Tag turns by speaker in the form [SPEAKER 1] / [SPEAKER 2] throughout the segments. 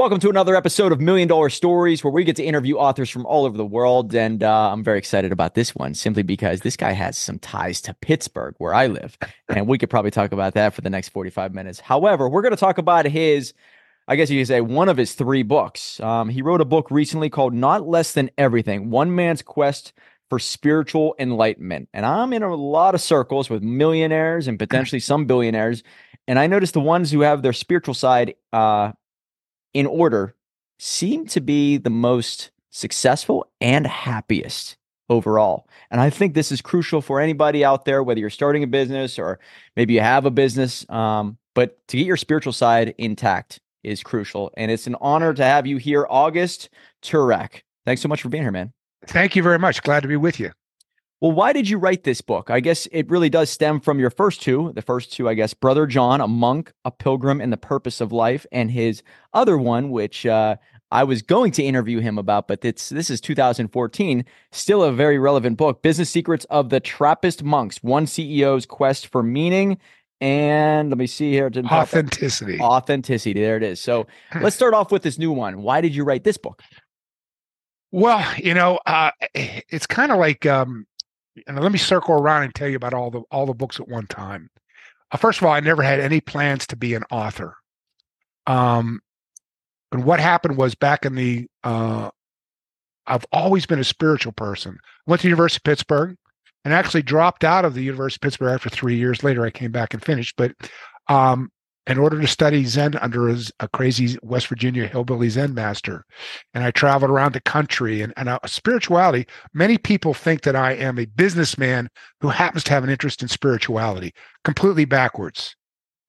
[SPEAKER 1] Welcome to another episode of Million Dollar Stories, where we get to interview authors from all over the world. And uh, I'm very excited about this one simply because this guy has some ties to Pittsburgh, where I live. And we could probably talk about that for the next 45 minutes. However, we're going to talk about his, I guess you could say, one of his three books. Um, he wrote a book recently called Not Less Than Everything One Man's Quest for Spiritual Enlightenment. And I'm in a lot of circles with millionaires and potentially some billionaires. And I noticed the ones who have their spiritual side, uh, in order seem to be the most successful and happiest overall. And I think this is crucial for anybody out there, whether you're starting a business or maybe you have a business. Um, but to get your spiritual side intact is crucial. And it's an honor to have you here, August Turak. Thanks so much for being here, man.
[SPEAKER 2] Thank you very much. Glad to be with you.
[SPEAKER 1] Well, why did you write this book? I guess it really does stem from your first two. The first two, I guess, Brother John, a monk, a pilgrim, and the purpose of life, and his other one, which uh, I was going to interview him about, but it's this is 2014, still a very relevant book, Business Secrets of the Trappist Monks: One CEO's Quest for Meaning. And let me see here.
[SPEAKER 2] Authenticity.
[SPEAKER 1] Authenticity. There it is. So let's start off with this new one. Why did you write this book?
[SPEAKER 2] Well, you know, uh, it's kind of like um, and let me circle around and tell you about all the all the books at one time. Uh, first of all, I never had any plans to be an author. Um, and what happened was back in the uh, I've always been a spiritual person. Went to the University of Pittsburgh and actually dropped out of the University of Pittsburgh after three years later. I came back and finished, but um, in order to study Zen under a, a, crazy West Virginia hillbilly Zen master. And I traveled around the country and, and uh, spirituality. Many people think that I am a businessman who happens to have an interest in spirituality. Completely backwards.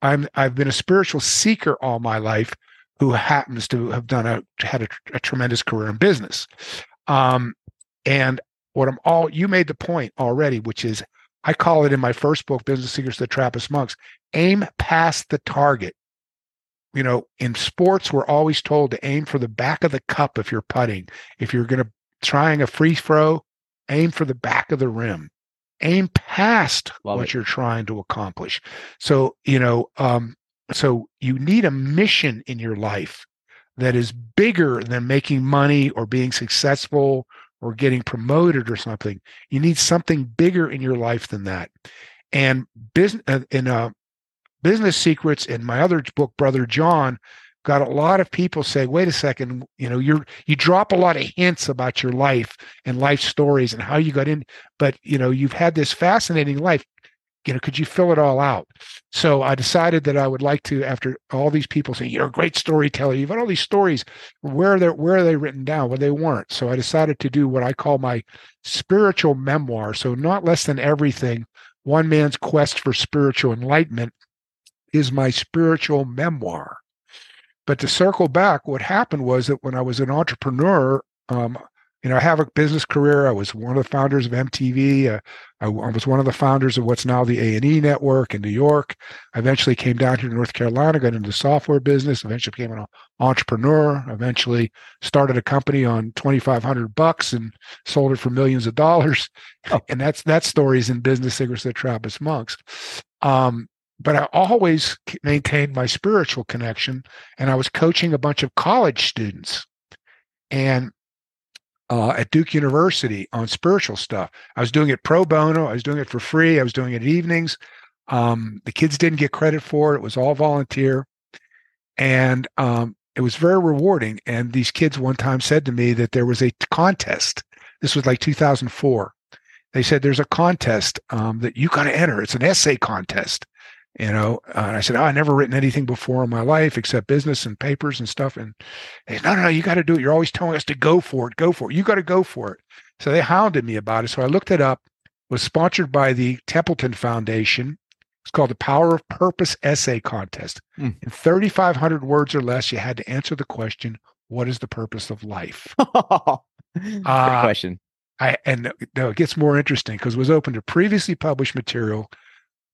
[SPEAKER 2] I'm I've been a spiritual seeker all my life who happens to have done a had a, a tremendous career in business. Um, and what I'm all you made the point already, which is I call it in my first book, Business Secrets of the Trappist Monks, aim past the target. You know, in sports, we're always told to aim for the back of the cup if you're putting. If you're going to trying a free throw, aim for the back of the rim. Aim past Love what it. you're trying to accomplish. So, you know, um, so you need a mission in your life that is bigger than making money or being successful or getting promoted or something. You need something bigger in your life than that. And business uh, in uh, business secrets in my other book, Brother John, got a lot of people say, "Wait a second, you know, you're you drop a lot of hints about your life and life stories and how you got in, but you know, you've had this fascinating life you know, could you fill it all out? So I decided that I would like to, after all these people say, you're a great storyteller, you've got all these stories, where are they where are they written down? Well, they weren't. So I decided to do what I call my spiritual memoir. So not less than everything, one man's quest for spiritual enlightenment is my spiritual memoir. But to circle back, what happened was that when I was an entrepreneur, um, you know, I have a business career. I was one of the founders of MTV. Uh, I, I, was one of the founders of what's now the A and E network in New York. I eventually came down here to North Carolina, got into the software business. Eventually became an entrepreneur. Eventually started a company on twenty five hundred bucks and sold it for millions of dollars. Oh. And that's that story is in Business Secrets of the Trappist Monks. Um, but I always maintained my spiritual connection, and I was coaching a bunch of college students. And uh, at Duke University on spiritual stuff. I was doing it pro bono. I was doing it for free. I was doing it evenings. Um, the kids didn't get credit for it. It was all volunteer, and um, it was very rewarding. And these kids one time said to me that there was a contest. This was like 2004. They said there's a contest um, that you got to enter. It's an essay contest, you know uh, and i said oh, i never written anything before in my life except business and papers and stuff. And they said no no no you got to do it. You're always telling us to go for it go for it. You got to go for it. So they hounded me about it. So i looked it up. Was sponsored by the templeton foundation. It's called the power of purpose essay contest. Mm. in 3500 words or less you had to answer the question what is the purpose of life?
[SPEAKER 1] Good uh, question.
[SPEAKER 2] I, and no, it gets more interesting because it was open to previously published material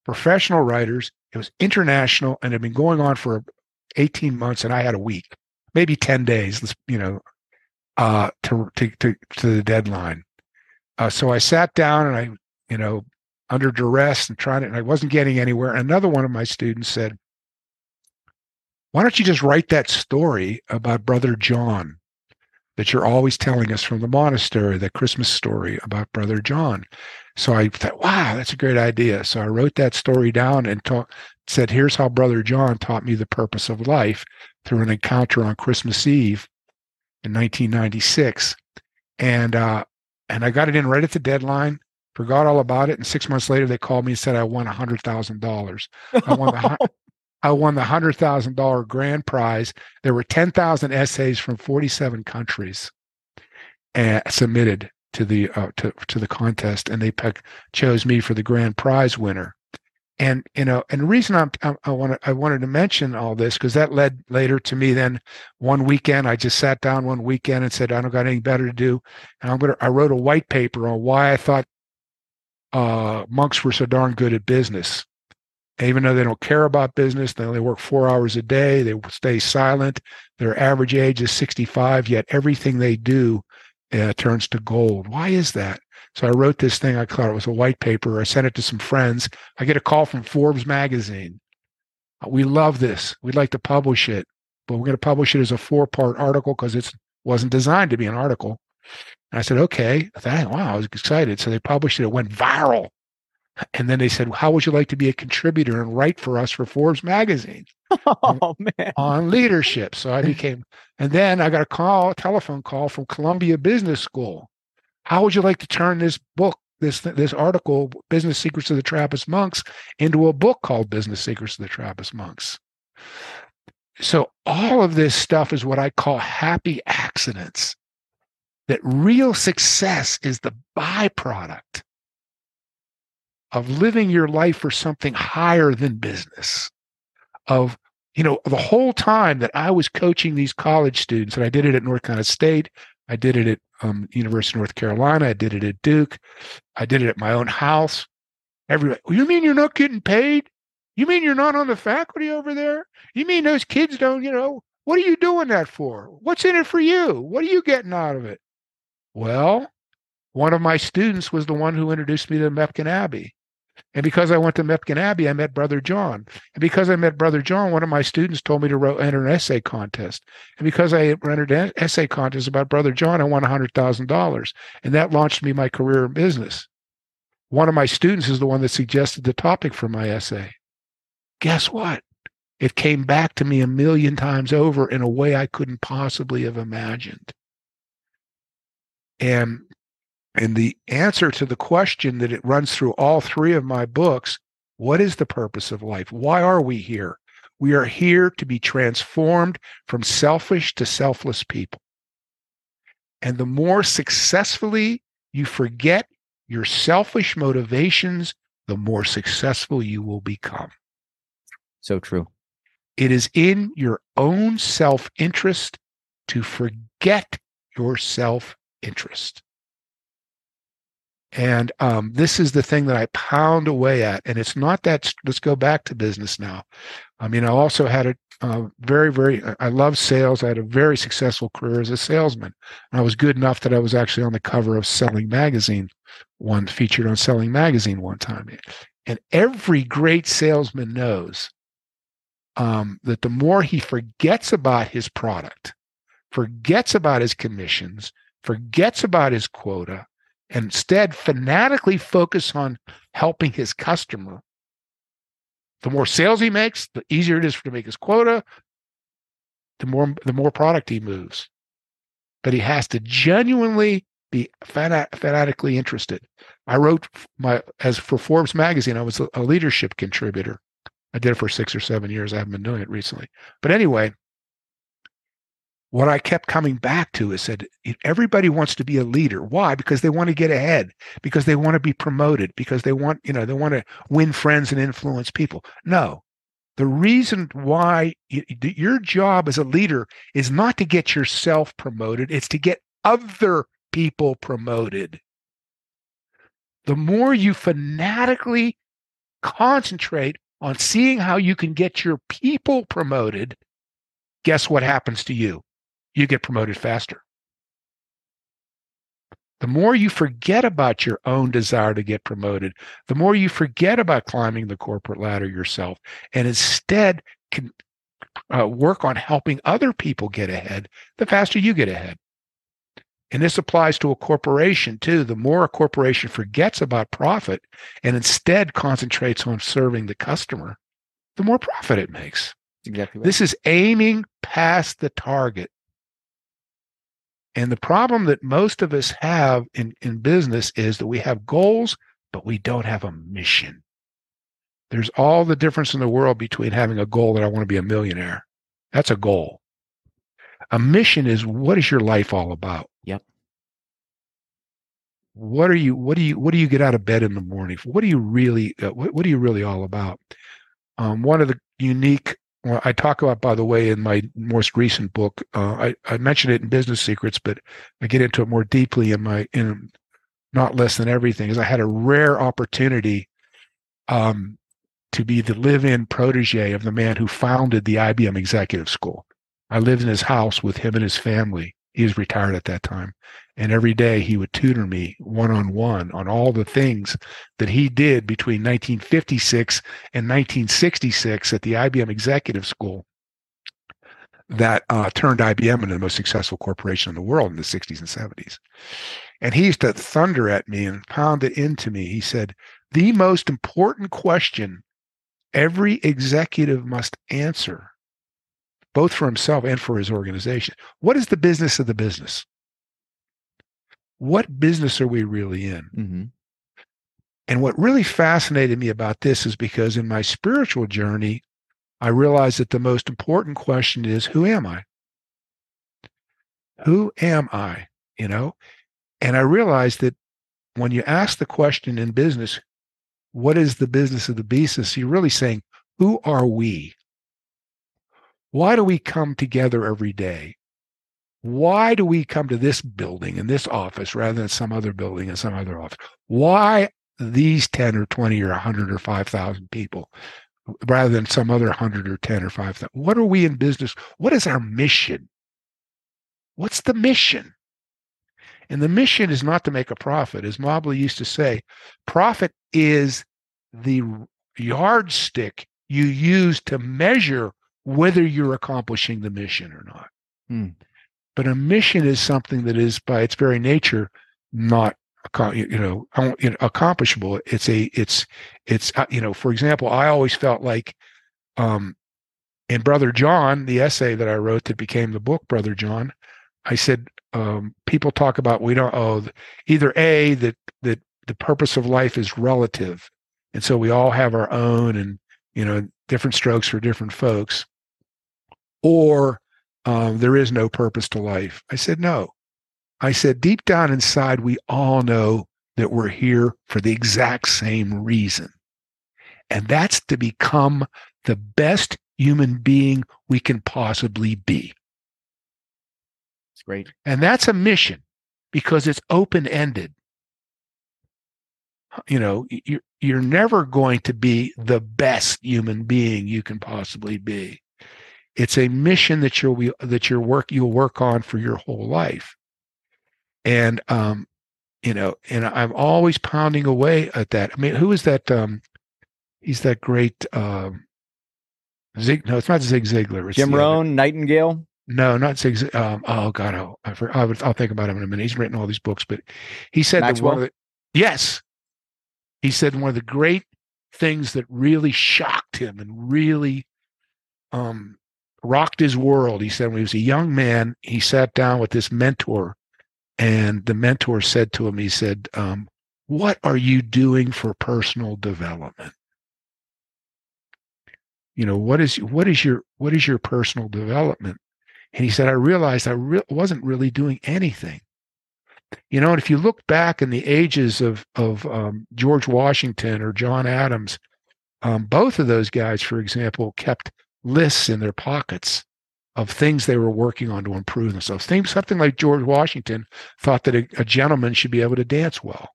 [SPEAKER 2] professional writers. It was international and had been going on for 18 months, and I had a week, maybe 10 days, you know, uh, to, to, to, to the deadline. Uh, so I sat down and I, you know, under duress and trying to, and I wasn't getting anywhere. And another one of my students said, why don't you just write that story about Brother John that you're always telling us from the monastery, that Christmas story about Brother John? So I thought, wow, that's a great idea. So I wrote that story down and ta- said, here's how Brother John taught me the purpose of life through an encounter on Christmas Eve in 1996. And uh, and I got it in right at the deadline. Forgot all about it, and six months later they called me and said I won a hundred thousand dollars. I won the I won the hundred thousand dollar grand prize. There were ten thousand essays from forty seven countries uh, submitted to the uh, to to the contest, and they pick, chose me for the grand prize winner. And you know, and the reason I'm, I, I wanted I wanted to mention all this because that led later to me. Then one weekend, I just sat down one weekend and said, I don't got anything better to do, and I'm gonna. I wrote a white paper on why I thought uh, monks were so darn good at business. Even though they don't care about business, they only work four hours a day. They stay silent. Their average age is 65, yet everything they do uh, turns to gold. Why is that? So I wrote this thing. I thought it was a white paper. I sent it to some friends. I get a call from Forbes magazine. We love this. We'd like to publish it, but we're going to publish it as a four part article because it wasn't designed to be an article. And I said, okay. I thought, wow, I was excited. So they published it. It went viral. And then they said, how would you like to be a contributor and write for us for Forbes magazine?
[SPEAKER 1] Oh, man.
[SPEAKER 2] On leadership. So I became, and then I got a call, a telephone call from Columbia Business School. How would you like to turn this book, this this article, Business Secrets of the Trappist Monks, into a book called Business Secrets of the Trappist Monks? So all of this stuff is what I call happy accidents that real success is the byproduct of living your life for something higher than business of you know the whole time that i was coaching these college students and i did it at north carolina state i did it at um, university of north carolina i did it at duke i did it at my own house everybody you mean you're not getting paid? You mean you're not on the faculty over there? You mean those kids don't you know what are you doing that for? What's in it for you? What are you getting out of it? Well, one of my students was the one who introduced me to Mepkin Abbey. And because I went to Mepkin Abbey, I met Brother John. And because I met Brother John, one of my students told me to wrote, enter an essay contest. And because I entered an essay contest about Brother John, I won $100,000. And that launched me my career in business. One of my students is the one that suggested the topic for my essay. Guess what? It came back to me a million times over in a way I couldn't possibly have imagined. And and the answer to the question that it runs through all three of my books, what is the purpose of life? Why are we here? We are here to be transformed from selfish to selfless people. And the more successfully you forget your selfish motivations, the more successful you will become.
[SPEAKER 1] So true.
[SPEAKER 2] It is in your own self interest to forget your self interest. And um, this is the thing that I pound away at. And it's not that, let's go back to business now. I mean, I also had a very, very, I love sales. I had a very successful career as a salesman. And I was good enough that I was actually on the cover of Selling Magazine, one featured on Selling Magazine one time. And every great salesman knows um, that the more he forgets about his product, forgets about his commissions, forgets about his quota, instead fanatically focus on helping his customer. The more sales he makes, the easier it is to make his quota, the more the more product he moves. But he has to genuinely be fanat- fanatically interested. I wrote my as for Forbes magazine, I was a leadership contributor. I did it for six or seven years. I haven't been doing it recently. But anyway, what I kept coming back to is said everybody wants to be a leader. Why? Because they want to get ahead, because they want to be promoted, because they want, you know, they want to win friends and influence people. No. The reason why your job as a leader is not to get yourself promoted, it's to get other people promoted. The more you fanatically concentrate on seeing how you can get your people promoted, guess what happens to you? You get promoted faster. The more you forget about your own desire to get promoted, the more you forget about climbing the corporate ladder yourself and instead can uh, work on helping other people get ahead, the faster you get ahead. And this applies to a corporation too. The more a corporation forgets about profit and instead concentrates on serving the customer, the more profit it makes.
[SPEAKER 1] Exactly. Right.
[SPEAKER 2] This is aiming past the target. And the problem that most of us have in, in business is that we have goals, but we don't have a mission. There's all the difference in the world between having a goal that I want to be a millionaire. That's a goal. A mission is what is your life all about?
[SPEAKER 1] Yep.
[SPEAKER 2] What are you what do you what do you get out of bed in the morning? What are you really uh, what, what are you really all about? Um, one of the unique I talk about, by the way, in my most recent book. Uh, I, I mentioned it in Business Secrets, but I get into it more deeply in my in not less than everything. Is I had a rare opportunity um, to be the live-in protege of the man who founded the IBM Executive School. I lived in his house with him and his family. He was retired at that time. And every day he would tutor me one on one on all the things that he did between 1956 and 1966 at the IBM Executive School that uh, turned IBM into the most successful corporation in the world in the 60s and 70s. And he used to thunder at me and pound it into me. He said, The most important question every executive must answer both for himself and for his organization. What is the business of the business? What business are we really in?
[SPEAKER 1] Mm-hmm.
[SPEAKER 2] And what really fascinated me about this is because in my spiritual journey, I realized that the most important question is who am I? Who am I? You know? And I realized that when you ask the question in business, what is the business of the business? You're really saying, who are we? Why do we come together every day? Why do we come to this building and this office rather than some other building and some other office? Why these 10 or 20 or 100 or 5,000 people rather than some other 100 or 10 or 5,000? What are we in business? What is our mission? What's the mission? And the mission is not to make a profit. As Mobley used to say, profit is the yardstick you use to measure whether you're accomplishing the mission or not.
[SPEAKER 1] Hmm.
[SPEAKER 2] But a mission is something that is, by its very nature, not you know, accomplishable. It's a, it's, it's, uh, you know, for example, I always felt like, um, in Brother John, the essay that I wrote that became the book, Brother John, I said, um, people talk about we don't, oh, either a that that the purpose of life is relative, and so we all have our own, and you know, different strokes for different folks, or um, there is no purpose to life. I said, no. I said, deep down inside, we all know that we're here for the exact same reason. And that's to become the best human being we can possibly be.
[SPEAKER 1] It's great.
[SPEAKER 2] And that's a mission because it's open ended. You know, you're, you're never going to be the best human being you can possibly be. It's a mission that you'll that your work you'll work on for your whole life. And um, you know, and I'm always pounding away at that. I mean, who is that? Um, he's that great um, Zig. No, it's not Zig Ziglar. It's
[SPEAKER 1] Jim Rohn, Nightingale.
[SPEAKER 2] No, not Zig. Um, oh God, oh, I, I would, I'll think about him in a minute. He's written all these books, but he said
[SPEAKER 1] Maxwell?
[SPEAKER 2] that one of the yes, he said one of the great things that really shocked him and really um rocked his world. He said when he was a young man, he sat down with this mentor, and the mentor said to him, he said, um, "What are you doing for personal development?" You know what is what is your what is your personal development? And he said, I realized I re- wasn't really doing anything. You know, and if you look back in the ages of of um, George Washington or John Adams, um, both of those guys, for example, kept lists in their pockets of things they were working on to improve themselves. Things, something like George Washington thought that a, a, gentleman should be able to dance well.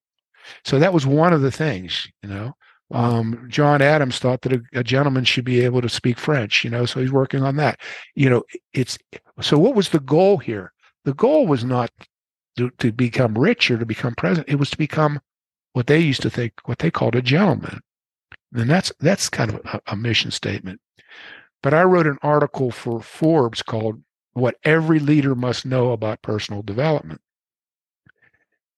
[SPEAKER 2] So that was one of the things, you know. Um, John Adams thought that a, a, gentleman should be able to speak French, you know, so he's working on that. You know, it's so what was the goal here? The goal was not to, to become rich or to become president. It was to become what they used to think, what they called a gentleman. And that's that's kind of a, a mission statement. But I wrote an article for Forbes called What Every Leader Must Know About Personal Development.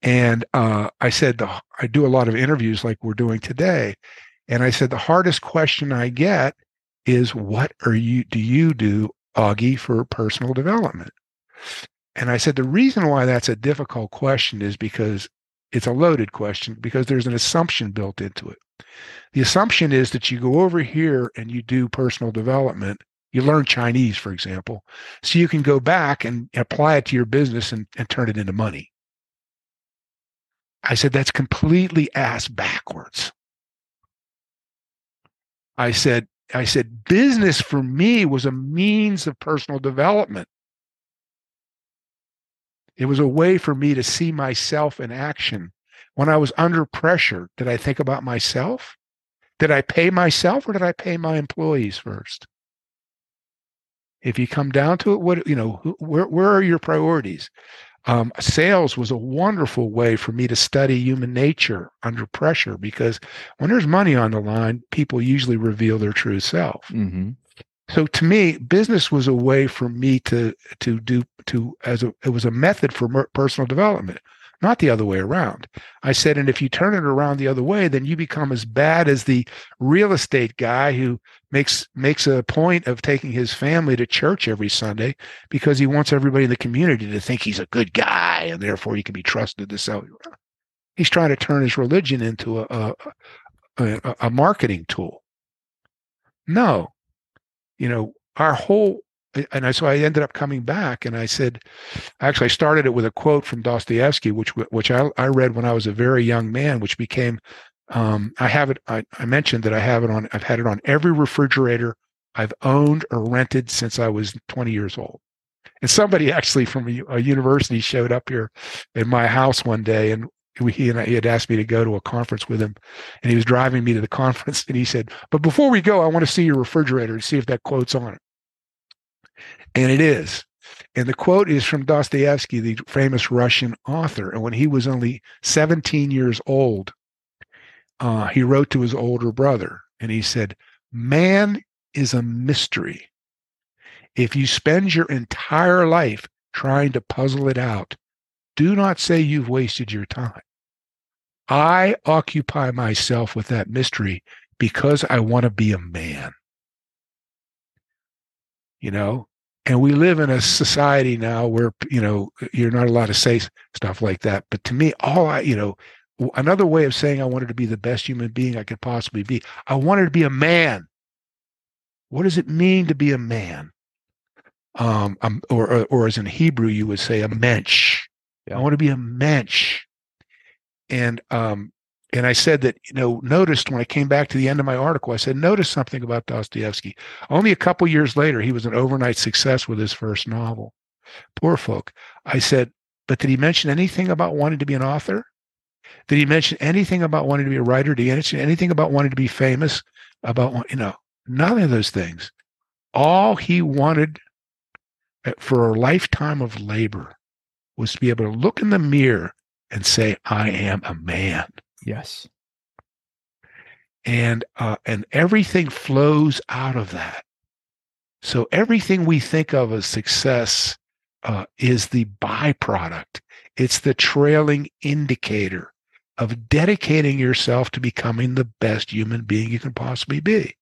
[SPEAKER 2] And uh, I said, the, I do a lot of interviews like we're doing today. And I said, the hardest question I get is, what are you, do you do, Augie, for personal development? And I said, the reason why that's a difficult question is because it's a loaded question because there's an assumption built into it. The assumption is that you go over here and you do personal development. You learn Chinese, for example, so you can go back and apply it to your business and, and turn it into money. I said, that's completely ass backwards. I said, I said, business for me was a means of personal development. It was a way for me to see myself in action. When I was under pressure, did I think about myself? Did I pay myself or did I pay my employees first? If you come down to it, what you know, where where are your priorities? Um, sales was a wonderful way for me to study human nature under pressure because when there's money on the line, people usually reveal their true self.
[SPEAKER 1] Mm-hmm.
[SPEAKER 2] So to me, business was a way for me to to do to as a it was a method for personal development, not the other way around. I said, and if you turn it around the other way, then you become as bad as the real estate guy who makes makes a point of taking his family to church every Sunday because he wants everybody in the community to think he's a good guy and therefore he can be trusted to sell you. He's trying to turn his religion into a, a, a, a marketing tool. No, you know, our whole and I, so I ended up coming back and I said, actually, I started it with a quote from Dostoevsky, which which I, I read when I was a very young man, which became, um, I have it. I, I mentioned that I have it on. I've had it on every refrigerator I've owned or rented since I was 20 years old. And somebody actually from a, university showed up here in my house one day, and he and I, he had asked me to go to a conference with him, and he was driving me to the conference, and he said, "But before we go, I want to see your refrigerator and see if that quote's on it." And it is. And the quote is from Dostoevsky, the famous Russian author. And when he was only 17 years old, uh, he wrote to his older brother, and he said, "Man is a mystery. If you spend your entire life trying to puzzle it out, do not say you've wasted your time. I occupy myself with that mystery because I want to be a man. You know, and we live in a society now where, you know, you're not allowed to say stuff like that. But to me, all I, you know, another way of saying I wanted to be the best human being I could possibly be, I wanted to be a man. What does it mean to be a man? Um, um or, or, or as in Hebrew, you would say a mensch. Yeah. I want to be a mensch. And um, and I said that, you know, noticed when I came back to the end of my article, I said, notice something about Dostoevsky. Only a couple years later, he was an overnight success with his first novel, Poor Folk. I said, but did he mention anything about wanting to be an author? Did he mention anything about wanting to be a writer? Did he mention anything about wanting to be famous? About, you know, none of those things. All he wanted uh, for a lifetime of labor was to be able to look in the mirror and say, I am a man.
[SPEAKER 1] Yes.
[SPEAKER 2] And uh, and everything flows out of that. So everything we think of as success uh, is the byproduct. It's the trailing indicator of dedicating yourself to becoming the best human being you can possibly be.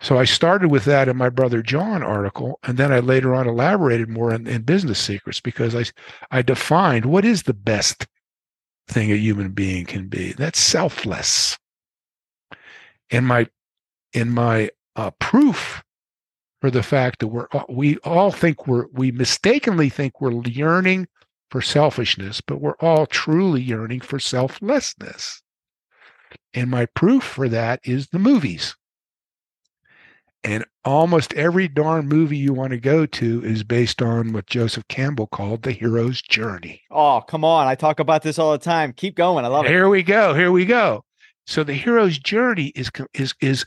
[SPEAKER 2] So I started with that in my brother John article, and then I later on elaborated more in, in business secrets because I I defined what is the best thing a human being can be. That's selfless. In my in my uh, proof for the fact that we're we all think we're we mistakenly think we're yearning for selfishness, but we're all truly yearning for selflessness. And my proof for that is the movies. And almost every darn movie you want to go to is based on what Joseph Campbell called the hero's journey.
[SPEAKER 1] Oh, come on. I talk about this all the time. Keep going. I love
[SPEAKER 2] it. Here we go. Here we go. So the hero's journey is is is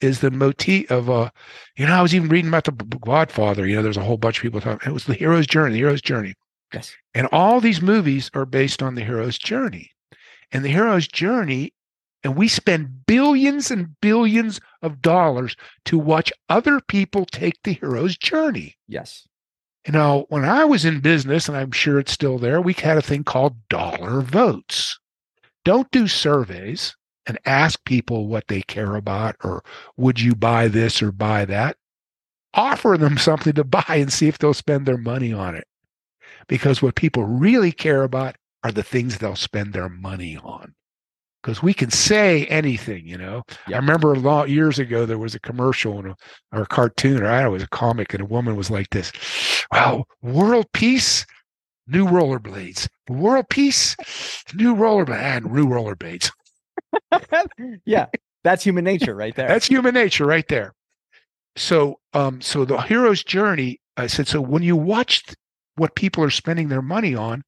[SPEAKER 2] is the motif of uh you know, I was even reading about the Godfather. You know, there's a whole bunch of people talking. It was the hero's journey, the hero's journey.
[SPEAKER 1] Yes.
[SPEAKER 2] And all these movies are based on the hero's journey. And the hero's journey and we spend billions and billions of dollars to watch other people take the hero's journey.
[SPEAKER 1] Yes.
[SPEAKER 2] You know, when I was in business, and I'm sure it's still there, we had a thing called dollar votes. Don't do surveys and ask people what they care about or would you buy this or buy that. Offer them something to buy and see if they'll spend their money on it. Because what people really care about are the things they'll spend their money on because we can say anything, you know. Yep. I remember a lot years ago there was a commercial a, or a cartoon, or I don't know, it was a comic, and a woman was like this: "Wow, world peace, new rollerblades. World peace, new rollerblades, and new rollerblades."
[SPEAKER 1] yeah, that's human nature, right there.
[SPEAKER 2] that's human nature, right there. So, um, so the hero's journey. I said, so when you watch what people are spending their money on,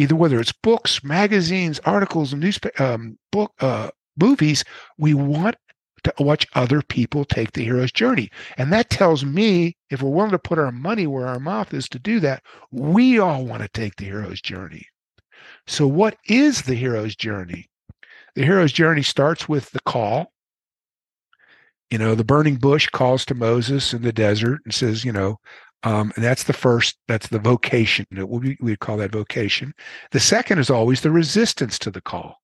[SPEAKER 2] either whether it's books, magazines, articles, newspaper, um, book, uh, movies, we want to watch other people take the hero's journey. And that tells me if we're willing to put our money where our mouth is to do that, we all want to take the hero's journey. So, what is the hero's journey? The hero's journey starts with the call. You know, the burning bush calls to Moses in the desert and says, you know, um, and that's the first, that's the vocation. We, we call that vocation. The second is always the resistance to the call.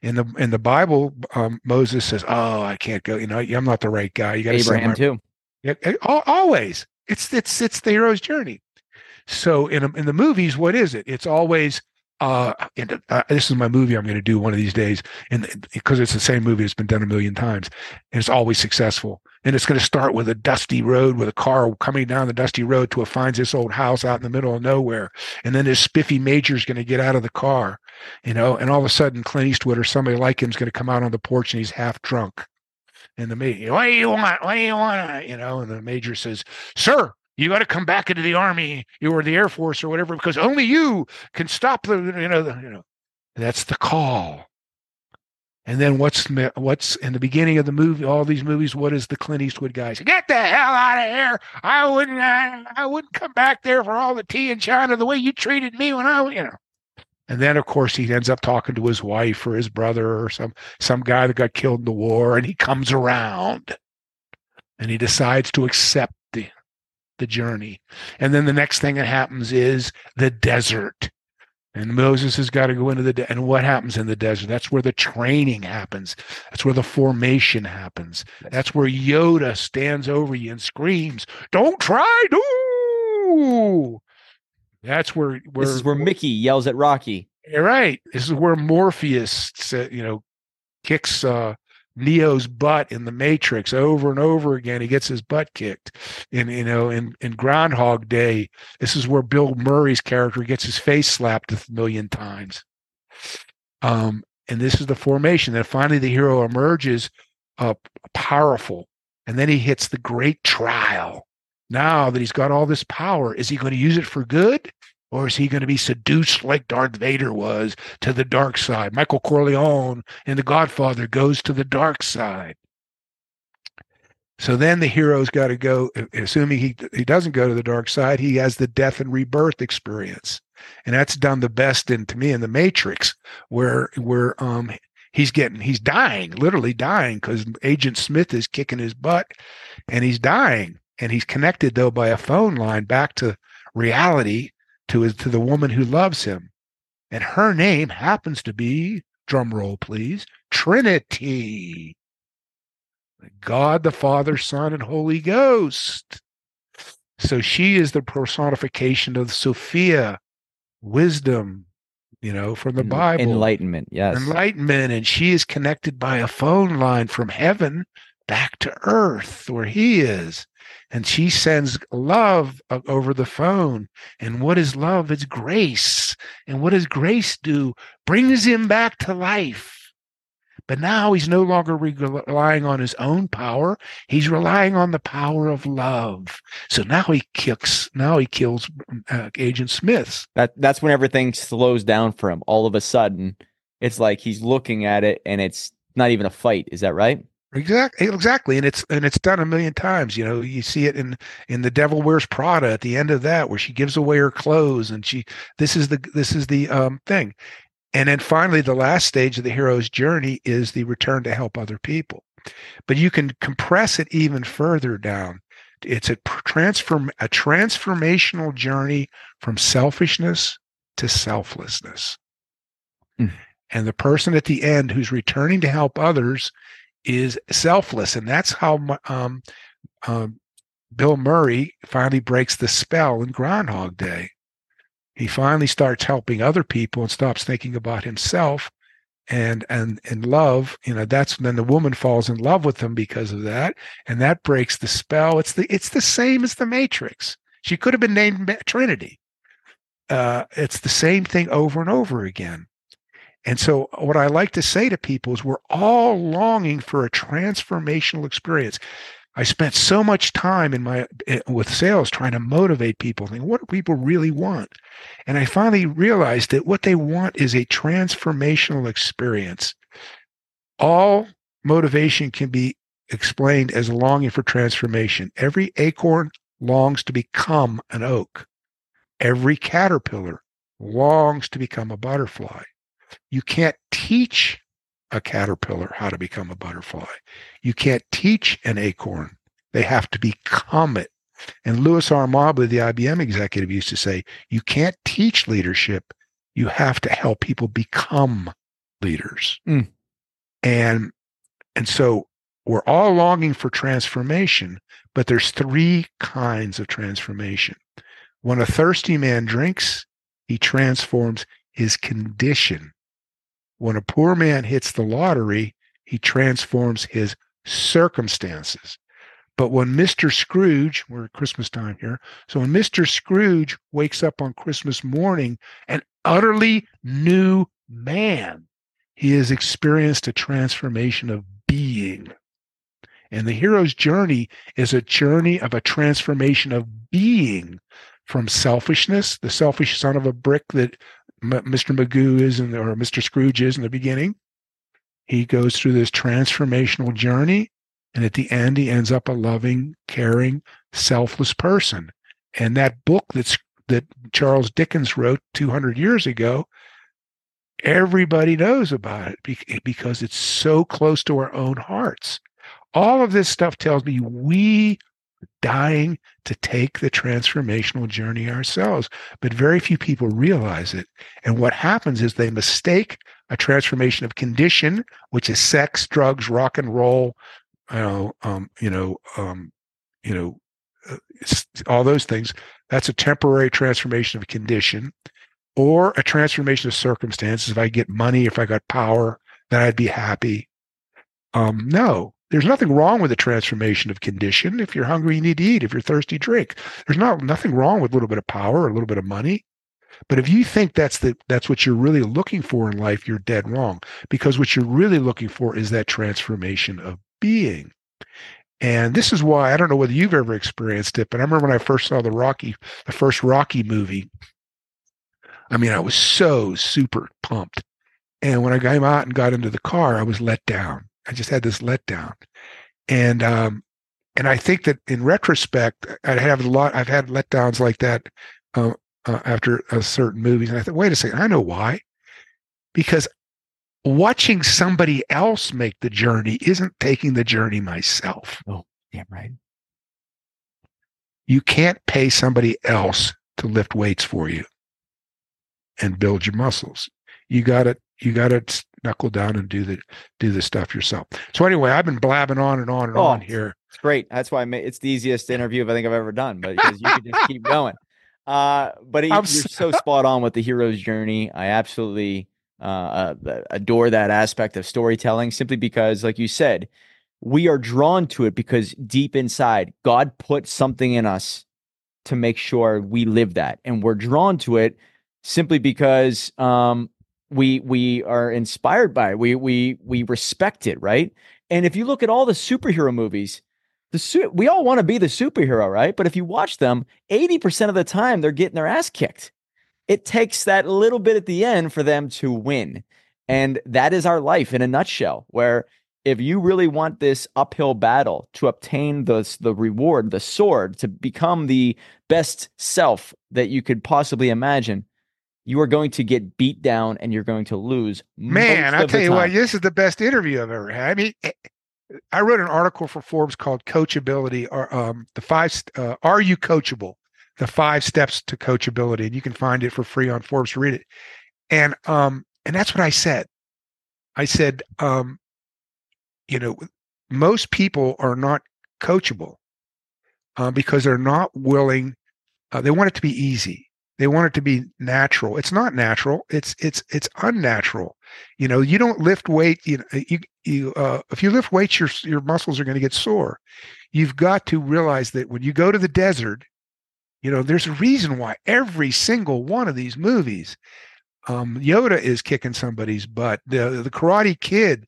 [SPEAKER 2] In the in the Bible, um, Moses says, "Oh, I can't go. You know, I'm not the right guy. You got
[SPEAKER 1] Abraham too.
[SPEAKER 2] Yeah, always. It's it's it's the hero's journey. So in in the movies, what is it? It's always uh, and, uh, this is my movie I'm going to do one of these days, and because it's the same movie that's been done a million times, and it's always successful. And it's going to start with a dusty road with a car coming down the dusty road to a finds this old house out in the middle of nowhere, and then this spiffy major is going to get out of the car, you know, and all of a sudden Clint Eastwood or somebody like him is going to come out on the porch and he's half drunk. And the major, what do you want? What do you want? You know, and the major says, "Sir, you got to come back into the army or the air force or whatever because only you can stop the you know the, you know that's the call. And then what's what's in the beginning of the movie all these movies what is the clint eastwood guy say get the hell out of here! I wouldn't I, I wouldn't come back there for all the tea in china the way you treated me when i you know. And then of course he ends up talking to his wife or his brother or some some guy that got killed in the war and he comes around. And he decides to accept the journey. And then the next thing that happens is the desert. And Moses has got to go into the de- and what happens in the desert? That's where the training happens. That's where the formation happens. That's where Yoda stands over you and screams, "Don't try, do!" That's where, where
[SPEAKER 1] this is where Mickey yells at Rocky.
[SPEAKER 2] Right. This is where Morpheus, you know, kicks uh, Neo's butt in the Matrix over and over again. He gets his butt kicked. In you know, in, in Groundhog Day, this is where Bill Murray's character gets his face slapped a million times. Um, and this is the formation. that finally the hero emerges uh, powerful. And then he hits the great trial. Now that he's got all this power, is he going to use it for good? Or is he going to be seduced like Darth Vader was to the dark side? Michael Corleone in The Godfather goes to the dark side. So then the hero's got to go, assuming he, he doesn't go to the dark side, he has the death and rebirth experience. And that's done the best in to me in the Matrix, where where um he's getting he's dying, literally dying, because Agent Smith is kicking his butt and he's dying. And he's connected though by a phone line back to reality to his, to the woman who loves him. And her name happens to be, drum roll please, Trinity. God the Father, Son, and Holy Ghost. So she is the personification of Sophia, wisdom, you know, from the Bible.
[SPEAKER 1] Enlightenment, yes.
[SPEAKER 2] Enlightenment. And she is connected by a phone line from heaven back to earth where he is and she sends love over the phone. And what is love? It's grace. And what does grace do? Brings him back to life. But now he's no longer relying on his own power. He's relying on the power of love. So now he kicks. Now he kills uh, Agent Smith.
[SPEAKER 1] That that's when everything slows down for him. All of a sudden, it's like he's looking at it, and it's not even a fight. Is that right?
[SPEAKER 2] Exactly, exactly, and it's and it's done a million times. You know, you see it in in the Devil Wears Prada at the end of that, where she gives away her clothes, and she this is the this is the um thing, and then finally the last stage of the hero's journey is the return to help other people. but you can compress it even further down. It's a transform a transformational journey from selfishness to selflessness. Mm. And the person at the end who's returning to help others is selfless. And that's how um, um, Bill Murray finally breaks the spell in Groundhog Day. He finally starts helping other people and stops thinking about himself. And and in love, you know, that's then the woman falls in love with him because of that, and that breaks the spell. It's the it's the same as the Matrix. She could have been named Trinity. Uh, it's the same thing over and over again. And so, what I like to say to people is, we're all longing for a transformational experience. I spent so much time in my eh, with sales trying to motivate people. Think, what do people really want? And I finally realized that what they want is a transformational experience. All motivation can be explained as longing for transformation. Every acorn longs to become an oak. Every caterpillar longs to become a butterfly. You can't teach a caterpillar how to become a butterfly. You can't teach an acorn. They have to become it. And Louis R. Mobley, the IBM executive, used to say, you can't teach leadership. You have to help people become leaders. Mm. And and so we're all longing for transformation, but there's three kinds of transformation. When a thirsty man drinks, he transforms his condition. When a poor man hits the lottery, he transforms his circumstances. But when Mr. Scrooge, we're at Christmas time here, so when Mr. Scrooge wakes up on Christmas morning an utterly new man, he has experienced a transformation of being. And the hero's journey is a journey of a transformation of being from selfishness, the selfish son of a brick that Mr. Magoo is in the, or Mr. Scrooge is in the beginning. He goes through this transformational journey, and at the end, he ends up a loving, caring, selfless person. And that book that's that Charles Dickens wrote 200 years ago, everybody knows about it because it's so close to our own hearts. All of this stuff tells me we dying to take the transformational journey ourselves. But very few people realize it. And what happens is they mistake a transformation of condition, which is sex, drugs, rock and roll, you know, um, you know, um, you know, uh, all those things. That's a temporary transformation of condition, or a transformation of circumstances. If I get money, if I got power, then I'd be happy. Um, no, there's nothing wrong with the transformation of condition. If you're hungry, you need to eat. If you're thirsty, drink. There's not nothing wrong with a little bit of power a little bit of money. But if you think that's the that's what you're really looking for in life, you're dead wrong. Because what you're really looking for is that transformation of being. And this is why I don't know whether you've ever experienced it, but I remember when I first saw the Rocky, the first Rocky movie. I mean, I was so super pumped. And when I came out and got into the car, I was let down I just had this letdown, and um, and I think that in retrospect, I have a lot. I've had letdowns like that uh, uh, after a certain movies, and I thought, wait a second, I know why, because watching somebody else make the journey isn't taking the journey myself.
[SPEAKER 1] Oh, yeah, right.
[SPEAKER 2] You can't pay somebody else to lift weights for you and build your muscles. You got to you got to knuckle down and do the do the stuff yourself. So anyway, I've been blabbing on and on and oh, on here.
[SPEAKER 1] It's great. That's why I made, it's the easiest interview I think I've ever done, but because you can just keep going. Uh, but you're so spot on with the hero's journey. I absolutely uh, uh, adore that aspect of storytelling simply because, like you said, we are drawn to it because deep inside, God put something in us to make sure we live that, and we're drawn to it simply because um, we we are inspired by it. We we we respect it, right? And if you look at all the superhero movies, the su- we all want to be the superhero, right? But if you watch them, 80% of the time they're getting their ass kicked. It takes that little bit at the end for them to win. And that is our life in a nutshell, where if you really want this uphill battle to obtain the, the reward, the sword, to become the best self that you could possibly imagine, you are going to get beat down and you're going to lose.
[SPEAKER 2] Man, I'll tell you time. what, this is the best interview I've ever had. I mean, eh, I wrote an article for Forbes called "Coachability." Or um, the five uh, are you coachable? The five steps to coachability, and you can find it for free on Forbes read it. And um, and that's what I said. I said, um, you know, most people are not coachable uh, because they're not willing. Uh, they want it to be easy. They want it to be natural. It's not natural. It's it's it's unnatural. You know, you don't lift weight. You know, you you uh, if you lift weights, your your muscles are going to get sore. You've got to realize that when you go to the desert, you know, there's a reason why every single one of these movies, um, Yoda is kicking somebody's butt. The the Karate Kid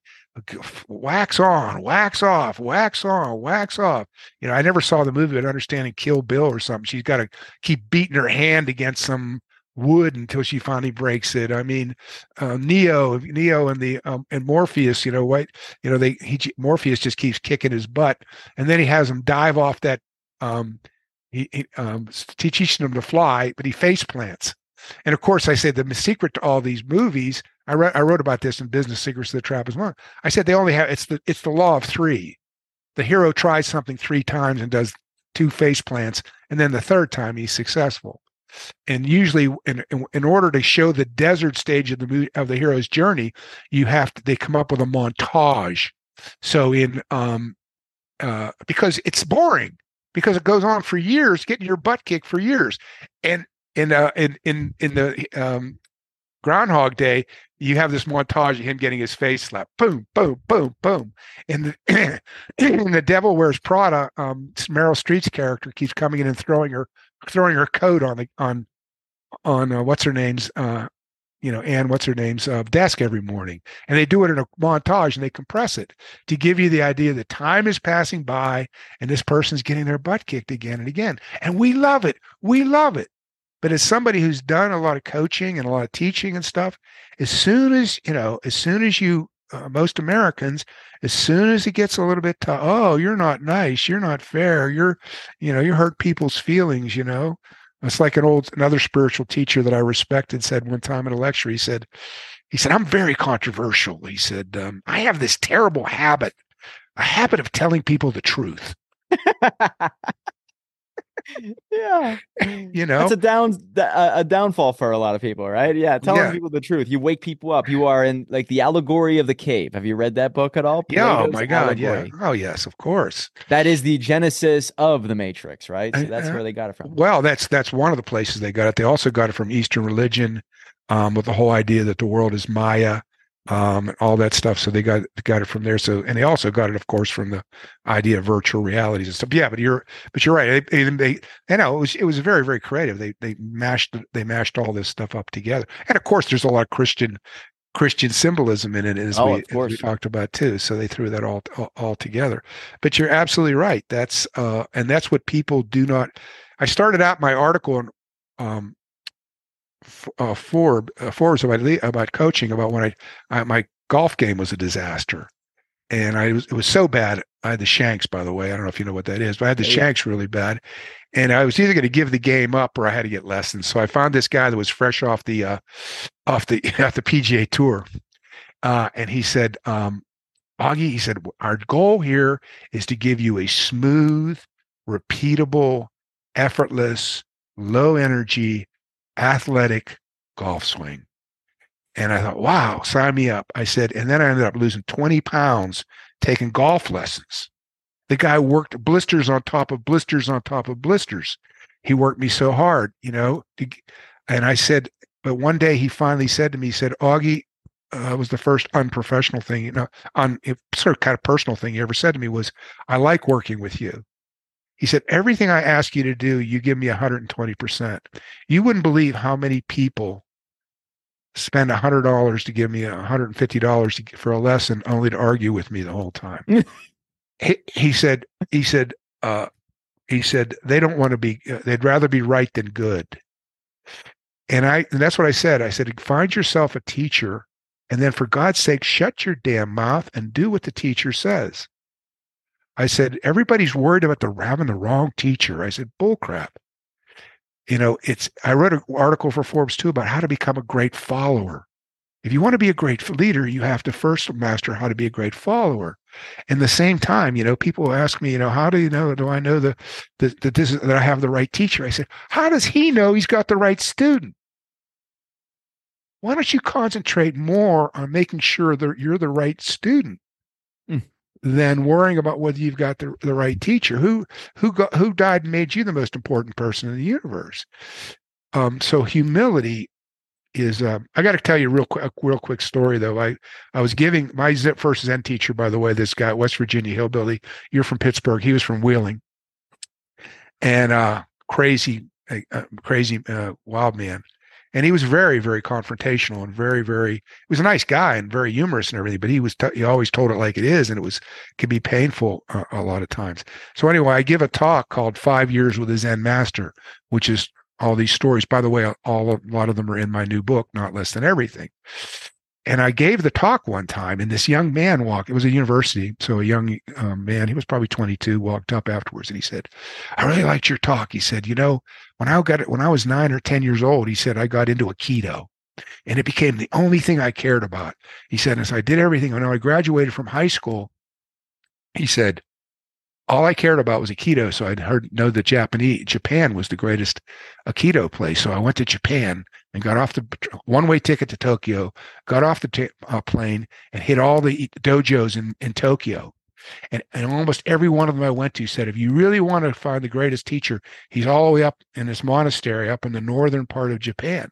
[SPEAKER 2] wax on, wax off, wax on, wax off. You know, I never saw the movie, but understanding Kill Bill or something, she's got to keep beating her hand against some wood until she finally breaks it. I mean, uh, Neo, Neo, and the um, and Morpheus, you know, what, you know, they he Morpheus just keeps kicking his butt, and then he has him dive off that. Um, he, he um, teaching him to fly, but he face plants. And of course, I say the secret to all these movies I, re- I wrote about this in Business Secrets of the Trap as well. I said they only have it's the it's the law of three. The hero tries something three times and does two face plants, and then the third time he's successful. And usually, in, in, in order to show the desert stage of the of the hero's journey, you have to they come up with a montage. So in um, uh, because it's boring because it goes on for years, getting your butt kicked for years, and in uh, in in in the um, Groundhog Day, you have this montage of him getting his face slapped, boom, boom, boom, boom. And the, in the Devil Wears Prada, um, Meryl Streep's character keeps coming in and throwing her throwing her coat on the on on uh, what's her name's uh, you know Anne what's her name's uh, desk every morning, and they do it in a montage and they compress it to give you the idea that time is passing by and this person's getting their butt kicked again and again, and we love it, we love it. But as somebody who's done a lot of coaching and a lot of teaching and stuff, as soon as, you know, as soon as you, uh, most Americans, as soon as it gets a little bit tough, oh, you're not nice, you're not fair, you're, you know, you hurt people's feelings, you know. It's like an old, another spiritual teacher that I respected said one time in a lecture, he said, he said, I'm very controversial. He said, um, I have this terrible habit, a habit of telling people the truth.
[SPEAKER 1] yeah.
[SPEAKER 2] You know?
[SPEAKER 1] it's a down a downfall for a lot of people right? Yeah telling yeah. people the truth. You wake people up. You are in like the allegory of the cave. Have you read that book at all?
[SPEAKER 2] Plato's yeah oh my god allegory. yeah oh yes of course.
[SPEAKER 1] That is the genesis of the matrix right? So that's uh, where they got it from.
[SPEAKER 2] well that's that's one of the places they got it. They also got it from eastern religion um, with the whole idea that the world is maya um, and all that stuff. So they got got it from there. So and they also got it, of course, from the idea of virtual realities and stuff. Yeah, but you're but you're right. They, they, you know it was it was very very creative. They they mashed they mashed all this stuff up together. And of course, there's a lot of Christian Christian symbolism in it as, oh, we, as we talked about too. So they threw that all, all, all together. But you're absolutely right. That's uh, and that's what people do not. I started out my article on um, uh, Forbes, uh, Forbes about about coaching about when I, I, my golf game was a disaster, and I was it was so bad. I had the shanks, by the way. I don't know if you know what that is, but I had the yeah. shanks really bad, and I was either going to give the game up or I had to get lessons. So I found this guy that was fresh off the uh, off the off the PGA Tour, uh, and he said, um, Augie, he said, our goal here is to give you a smooth, repeatable, effortless, low energy athletic golf swing. And I thought, wow, sign me up. I said, and then I ended up losing 20 pounds taking golf lessons. The guy worked blisters on top of blisters on top of blisters. He worked me so hard, you know. To, and I said, but one day he finally said to me, he said, Augie, uh, was the first unprofessional thing, you know, on sort of kind of personal thing he ever said to me was, I like working with you. He said, Everything I ask you to do, you give me 120%. You wouldn't believe how many people spend $100 to give me $150 to, for a lesson only to argue with me the whole time. he, he, said, he said, uh, he said, they don't want to be, uh, they'd rather be right than good. And I, and that's what I said. I said, find yourself a teacher and then for God's sake, shut your damn mouth and do what the teacher says. I said, everybody's worried about the having the wrong teacher. I said, bullcrap. You know, it's I wrote an article for Forbes too about how to become a great follower. If you want to be a great leader, you have to first master how to be a great follower. In the same time, you know, people ask me, you know, how do you know? Do I know the, the that this is, that I have the right teacher? I said, how does he know he's got the right student? Why don't you concentrate more on making sure that you're the right student mm. Than worrying about whether you've got the, the right teacher? Who who got who died and made you the most important person in the universe? Um, so humility is um, I got to tell you a real quick, real quick story though. I I was giving my Zip first Zen teacher, by the way, this guy, West Virginia hillbilly. You're from Pittsburgh. He was from Wheeling, and uh, crazy, uh, crazy uh, wild man. And he was very, very confrontational and very, very. He was a nice guy and very humorous and everything. But he was t- he always told it like it is, and it was could be painful uh, a lot of times. So anyway, I give a talk called Five Years with a Zen Master, which is all these stories. By the way, all a lot of them are in my new book, Not Less Than Everything. And I gave the talk one time, and this young man walked. It was a university, so a young um, man, he was probably 22, walked up afterwards, and he said, "I really liked your talk." He said, "You know, when I got it, when I was nine or 10 years old, he said I got into Aikido, and it became the only thing I cared about." He said, as I did everything, when I graduated from high school, he said, all I cared about was Aikido. So I'd heard know that Japanese Japan was the greatest Aikido place. So I went to Japan and got off the one way ticket to Tokyo, got off the t- uh, plane and hit all the dojos in, in Tokyo. And, and almost every one of them I went to said, if you really want to find the greatest teacher, he's all the way up in this monastery up in the northern part of Japan.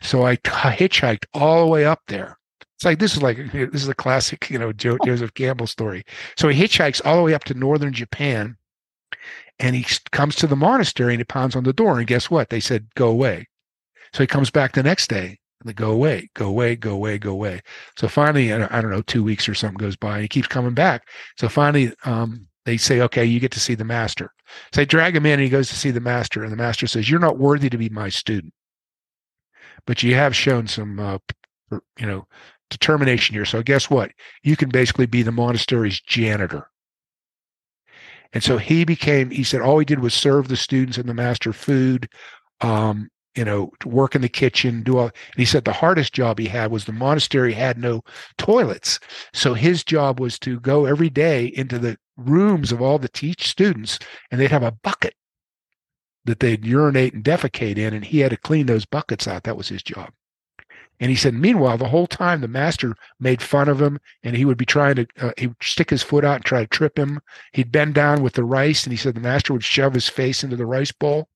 [SPEAKER 2] So I t- hitchhiked all the way up there it's like this is like this is a classic, you know, jo- Joseph Campbell story. So he hitchhikes all the way up to northern Japan, and he comes to the monastery and he pounds on the door. And guess what? They said go away. So he comes back the next day. And they go away, go away, go away, go away. So finally, I don't know, two weeks or something goes by, and he keeps coming back. So finally, um, they say, okay, you get to see the master. So they drag him in, and he goes to see the master, and the master says, "You're not worthy to be my student, but you have shown some, uh, you know, determination here. So guess what? You can basically be the monastery's janitor. And so he became, he said all he did was serve the students and the master food, um, you know, work in the kitchen, do all. And he said the hardest job he had was the monastery had no toilets. So his job was to go every day into the rooms of all the teach students and they'd have a bucket that they'd urinate and defecate in. And he had to clean those buckets out. That was his job. And he said, meanwhile, the whole time the master made fun of him and he would be trying to, uh, he would stick his foot out and try to trip him. He'd bend down with the rice and he said the master would shove his face into the rice bowl.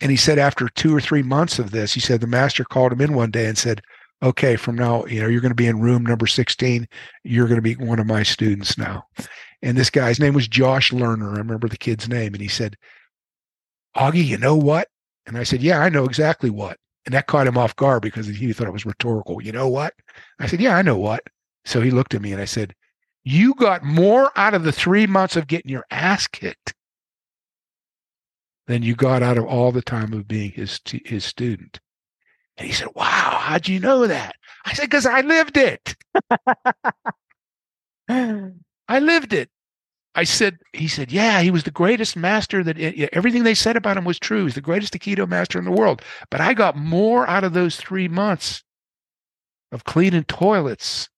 [SPEAKER 2] And he said, after two or three months of this, he said the master called him in one day and said, okay, from now, you know, you're going to be in room number 16. You're going to be one of my students now. And this guy's name was Josh Lerner. I remember the kid's name. And he said, Augie, you know what? And I said, yeah, I know exactly what. And that caught him off guard because he thought it was rhetorical. You know what? I said, Yeah, I know what. So he looked at me and I said, You got more out of the three months of getting your ass kicked than you got out of all the time of being his his student. And he said, Wow, how'd you know that? I said, Because I lived it. I lived it. I said, he said, yeah, he was the greatest master that everything they said about him was true. He's the greatest Aikido master in the world. But I got more out of those three months of cleaning toilets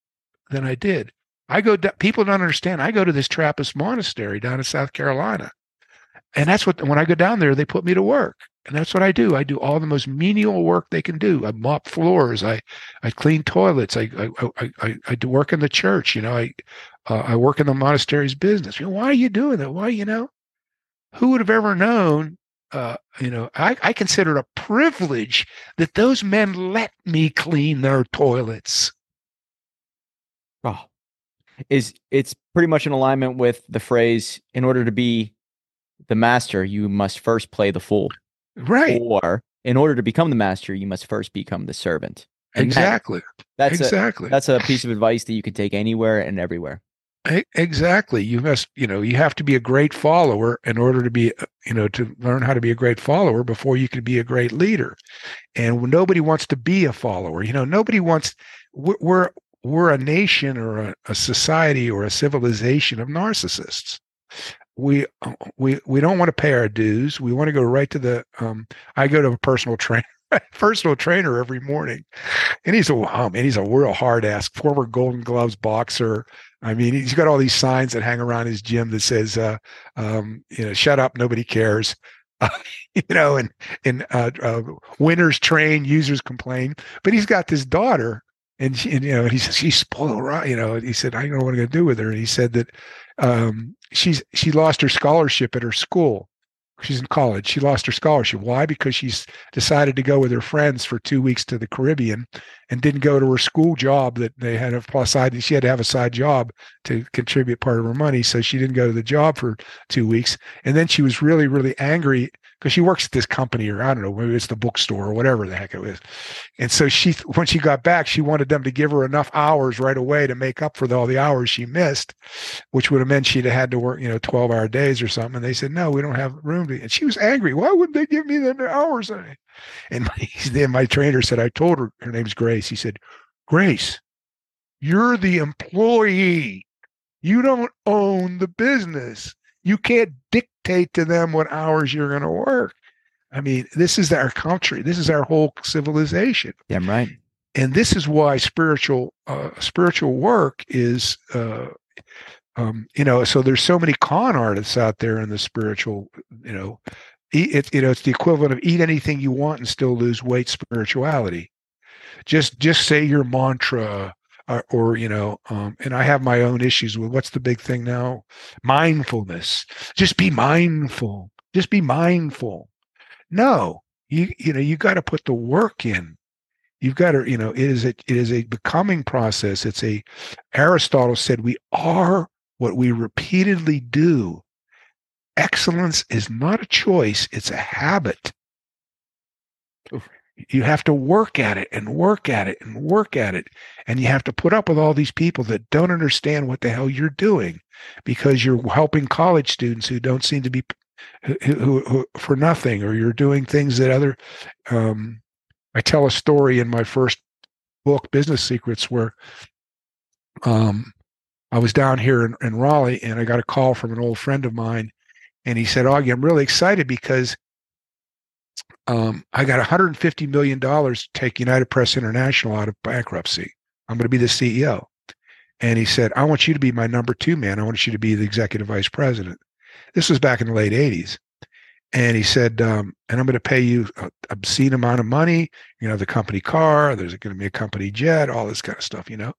[SPEAKER 2] than I did. I go, people don't understand. I go to this Trappist monastery down in South Carolina. And that's what, when I go down there, they put me to work. And that's what I do. I do all the most menial work they can do. I mop floors. I, I clean toilets. I, I, I, I do work in the church. You know, I, uh, I work in the monastery's business. You know, why are you doing that? Why, you know, who would have ever known? Uh, you know, I, I consider it a privilege that those men let me clean their toilets.
[SPEAKER 1] Oh, is it's pretty much in alignment with the phrase "in order to be the master, you must first play the fool."
[SPEAKER 2] Right.
[SPEAKER 1] Or in order to become the master, you must first become the servant.
[SPEAKER 2] And exactly.
[SPEAKER 1] That, that's
[SPEAKER 2] exactly.
[SPEAKER 1] A, that's a piece of advice that you can take anywhere and everywhere.
[SPEAKER 2] Exactly. You must, you know, you have to be a great follower in order to be, uh, you know, to learn how to be a great follower before you can be a great leader. And nobody wants to be a follower. You know, nobody wants. We're we're a nation or a, a society or a civilization of narcissists we we we don't want to pay our dues. We want to go right to the. Um, I go to a personal trainer, personal trainer every morning, and he's a oh man, he's a real hard ass former Golden Gloves boxer. I mean, he's got all these signs that hang around his gym that says, uh, um, you know, shut up, nobody cares. Uh, you know, and and uh, uh, winners train, users complain. But he's got this daughter, and, she, and you know, he says she's spoiled, right? You know, he said, I don't know what I'm going to do with her. And he said that um, she's she lost her scholarship at her school. She's in college. She lost her scholarship. Why? Because she's decided to go with her friends for two weeks to the Caribbean and didn't go to her school job that they had a plus side. She had to have a side job to contribute part of her money. So she didn't go to the job for two weeks. And then she was really, really angry because she works at this company or I don't know, maybe it's the bookstore or whatever the heck it is. And so she, when she got back, she wanted them to give her enough hours right away to make up for all the hours she missed, which would have meant she'd have had to work, you know, 12 hour days or something. And they said, no, we don't have room to, and she was angry. Why wouldn't they give me the hours? And my, then my trainer said, I told her, her name's Grace. He said, Grace, you're the employee. You don't own the business. You can't dictate to them what hours you're going to work. I mean, this is our country. This is our whole civilization.
[SPEAKER 1] Yeah, I'm right.
[SPEAKER 2] And this is why spiritual uh, spiritual work is, uh, um, you know, so there's so many con artists out there in the spiritual, you know, it, you know, it's the equivalent of eat anything you want and still lose weight spirituality. Just just say your mantra, or, or you know um, and i have my own issues with what's the big thing now? Mindfulness. Just be mindful. Just be mindful. No you you know you got to put the work in. You've got to you know it is a it is a becoming process. It's a aristotle said we are what we repeatedly do. Excellence is not a choice it's a habit you have to work at it and work at it and work at it. And you have to put up with all these people that don't understand what the hell you're doing because you're helping college students who don't seem to be who, who, who for nothing, or you're doing things that other. Um, I tell a story in my first book, Business Secrets, where um, I was down here in, in Raleigh and I got a call from an old friend of mine. And he said, Augie, I'm really excited because um, I got 150 million dollars to take United Press International out of bankruptcy. I'm going to be the CEO. And he said, I want you to be my number two man. I want you to be the executive vice president. This was back in the late 80s. And he said, um, and I'm going to pay you an obscene amount of money. You know, the company car, there's going to be a company jet, all this kind of stuff, you know.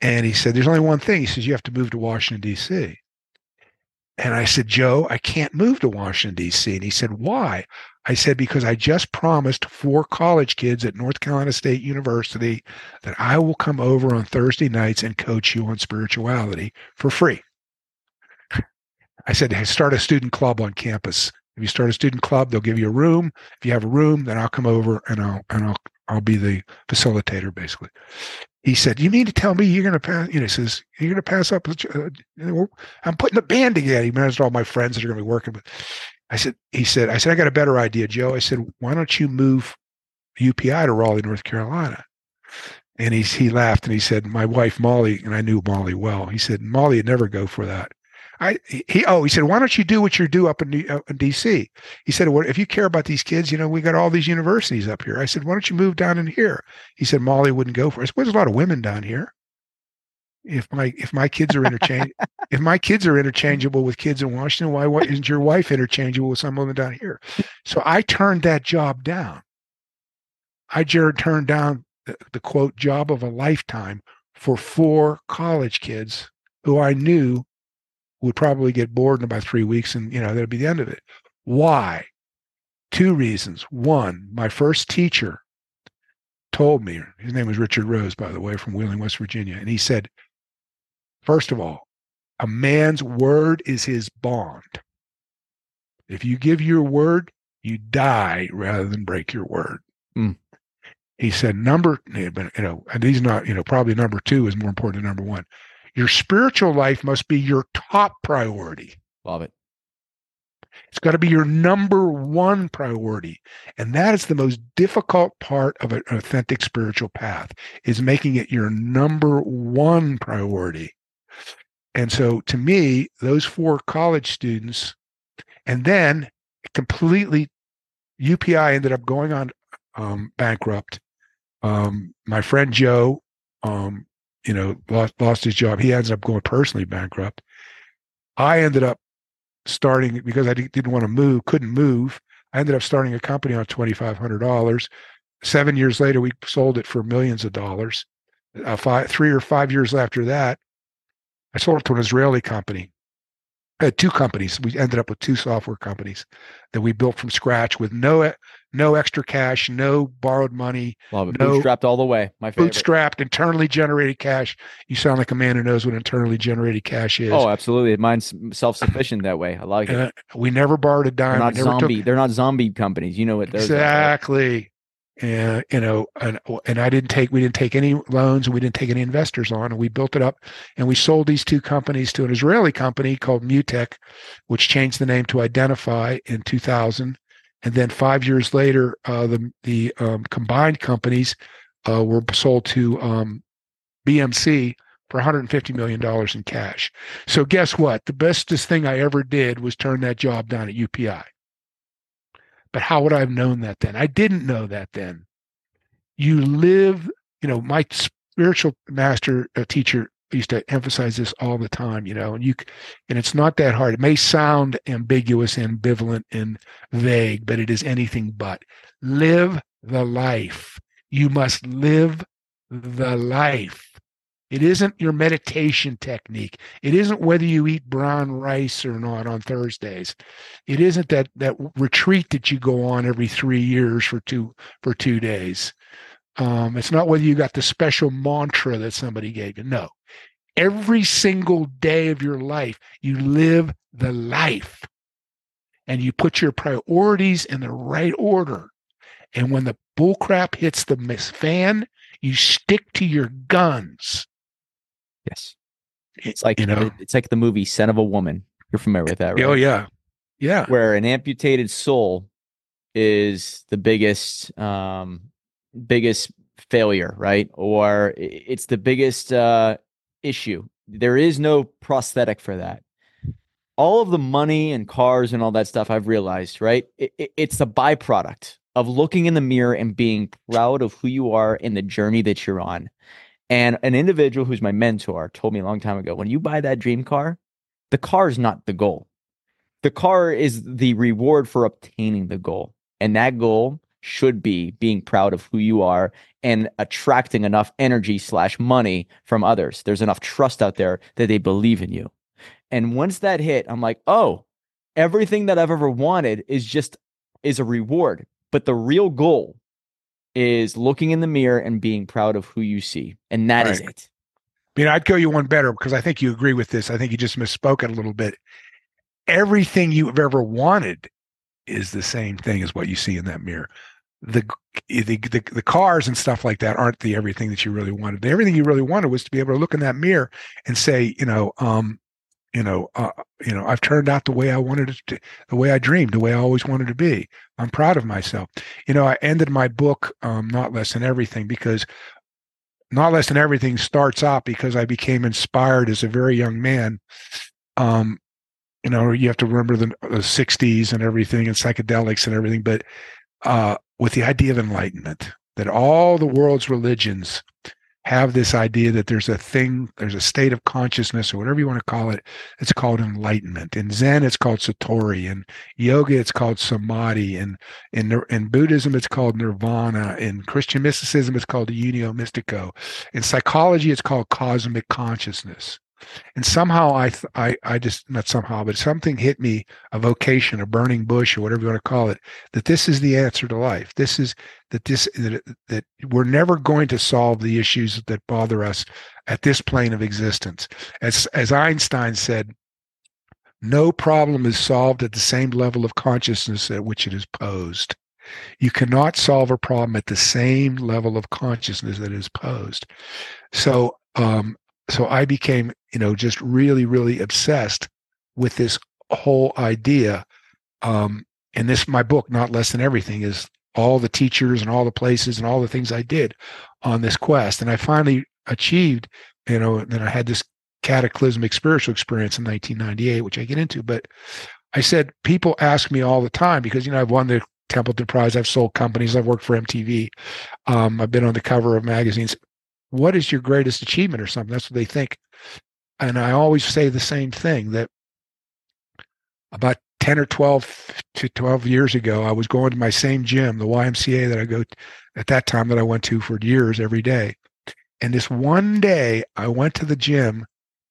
[SPEAKER 2] And he said, there's only one thing. He says, you have to move to Washington, D.C. And I said, Joe, I can't move to Washington, D.C. And he said, Why? I said, Because I just promised four college kids at North Carolina State University that I will come over on Thursday nights and coach you on spirituality for free. I said, start a student club on campus. If you start a student club, they'll give you a room. If you have a room, then I'll come over and I'll and I'll I'll be the facilitator basically he said, "You mean to tell me you're going to pass?" You know, he says, "You're going to pass up." Uh, I'm putting the band together. He managed all my friends that are going to be working with. I said, "He said, I said, I got a better idea, Joe." I said, "Why don't you move UPI to Raleigh, North Carolina?" And he he laughed and he said, "My wife Molly and I knew Molly well." He said, "Molly would never go for that." I he oh he said why don't you do what you do up in, uh, in DC? He said well if you care about these kids, you know we got all these universities up here. I said why don't you move down in here? He said Molly wouldn't go for it. Well, there's a lot of women down here. If my if my kids are interchange if my kids are interchangeable with kids in Washington, why, isn't your wife interchangeable with some women down here? So I turned that job down. I Jared turned down the, the quote job of a lifetime for four college kids who I knew would probably get bored in about three weeks and, you know, that'd be the end of it. Why? Two reasons. One, my first teacher told me, his name was Richard Rose, by the way, from Wheeling, West Virginia. And he said, first of all, a man's word is his bond. If you give your word, you die rather than break your word. Mm. He said, number, you know, and he's not, you know, probably number two is more important than number one. Your spiritual life must be your top priority.
[SPEAKER 1] Love it.
[SPEAKER 2] It's got to be your number one priority. And that is the most difficult part of an authentic spiritual path is making it your number one priority. And so to me, those four college students, and then completely UPI ended up going on um, bankrupt. Um, my friend Joe, um, you know, lost, lost his job. He ends up going personally bankrupt. I ended up starting because I didn't want to move, couldn't move. I ended up starting a company on twenty five hundred dollars. Seven years later, we sold it for millions of dollars. Uh, five, three or five years after that, I sold it to an Israeli company. I had two companies. We ended up with two software companies that we built from scratch with no no extra cash, no borrowed money.
[SPEAKER 1] Love it.
[SPEAKER 2] No-
[SPEAKER 1] Bootstrapped all the way. My favorite.
[SPEAKER 2] Bootstrapped, internally generated cash. You sound like a man who knows what internally generated cash is.
[SPEAKER 1] Oh, absolutely. Mine's self sufficient that way. I like it.
[SPEAKER 2] Uh, we never borrowed a
[SPEAKER 1] They're
[SPEAKER 2] dime.
[SPEAKER 1] not
[SPEAKER 2] we never took-
[SPEAKER 1] zombie. They're not zombie companies. You know what those are,
[SPEAKER 2] exactly. And you know, and and I didn't take we didn't take any loans and we didn't take any investors on, and we built it up, and we sold these two companies to an Israeli company called Mutek, which changed the name to Identify in 2000, and then five years later, uh, the the um, combined companies uh, were sold to um, BMC for 150 million dollars in cash. So guess what? The bestest thing I ever did was turn that job down at UPI. But how would I have known that then? I didn't know that then. You live, you know, my spiritual master uh, teacher used to emphasize this all the time, you know, and you, and it's not that hard. It may sound ambiguous, ambivalent, and vague, but it is anything but. Live the life. You must live the life. It isn't your meditation technique. It isn't whether you eat brown rice or not on Thursdays. It isn't that that retreat that you go on every three years for two for two days. Um, it's not whether you got the special mantra that somebody gave you. No, every single day of your life, you live the life, and you put your priorities in the right order. And when the bullcrap hits the fan, you stick to your guns.
[SPEAKER 1] Yes. It's like
[SPEAKER 2] you know.
[SPEAKER 1] it's like the movie Scent of a Woman. You're familiar with that, right?
[SPEAKER 2] Oh yeah, yeah.
[SPEAKER 1] Where an amputated soul is the biggest um biggest failure, right? Or it's the biggest uh issue. There is no prosthetic for that. All of the money and cars and all that stuff I've realized, right? It, it, it's the byproduct of looking in the mirror and being proud of who you are and the journey that you're on. And an individual who's my mentor told me a long time ago when you buy that dream car, the car is not the goal. The car is the reward for obtaining the goal. And that goal should be being proud of who you are and attracting enough energy slash money from others. There's enough trust out there that they believe in you. And once that hit, I'm like, oh, everything that I've ever wanted is just is a reward. But the real goal is looking in the mirror and being proud of who you see. And that is
[SPEAKER 2] Right.
[SPEAKER 1] it.
[SPEAKER 2] I mean, I'd go you one better because I think you agree with this. I think you just misspoke it a little bit. Everything you've ever wanted is the same thing as what you see in that mirror. The, the the the cars and stuff like that aren't the everything that you really wanted. The everything you really wanted was to be able to look in that mirror and say, you know, um, you know, uh, you know, I've turned out the way I wanted to, the way I dreamed, the way I always wanted to be. I'm proud of myself. You know, I ended my book, um, not less than everything, because not less than everything starts out because I became inspired as a very young man. Um, you know, you have to remember the, the 60s and everything and psychedelics and everything, but uh, with the idea of enlightenment, that all the world's religions have this idea that there's a thing, there's a state of consciousness or whatever you want to call it. It's called enlightenment. In Zen, it's called Satori. In yoga, it's called Samadhi. In, Nir- in Buddhism, it's called Nirvana. In Christian mysticism, it's called Unio Mystico. In psychology, it's called cosmic consciousness. And somehow I, th- I, I just not somehow, but something hit me, a vocation, a burning bush, or whatever you want to call it, that this is the answer to life. This is that this that, that we're never going to solve the issues that bother us at this plane of existence. As as Einstein said, no problem is solved at the same level of consciousness at which it is posed. You cannot solve a problem at the same level of consciousness that is posed. So um, so I became, you know, just really, really obsessed with this whole idea. Um, and this, my book, not less than everything, is all the teachers and all the places and all the things I did on this quest. And I finally achieved, you know, and then I had this cataclysmic spiritual experience in 1998, which I get into. But I said, people ask me all the time because, you know, I've won the Templeton Prize, I've sold companies, I've worked for MTV, um, I've been on the cover of magazines. What is your greatest achievement or something? That's what they think. And I always say the same thing that about 10 or 12 to 12 years ago, I was going to my same gym, the YMCA that I go at that time that I went to for years every day. And this one day I went to the gym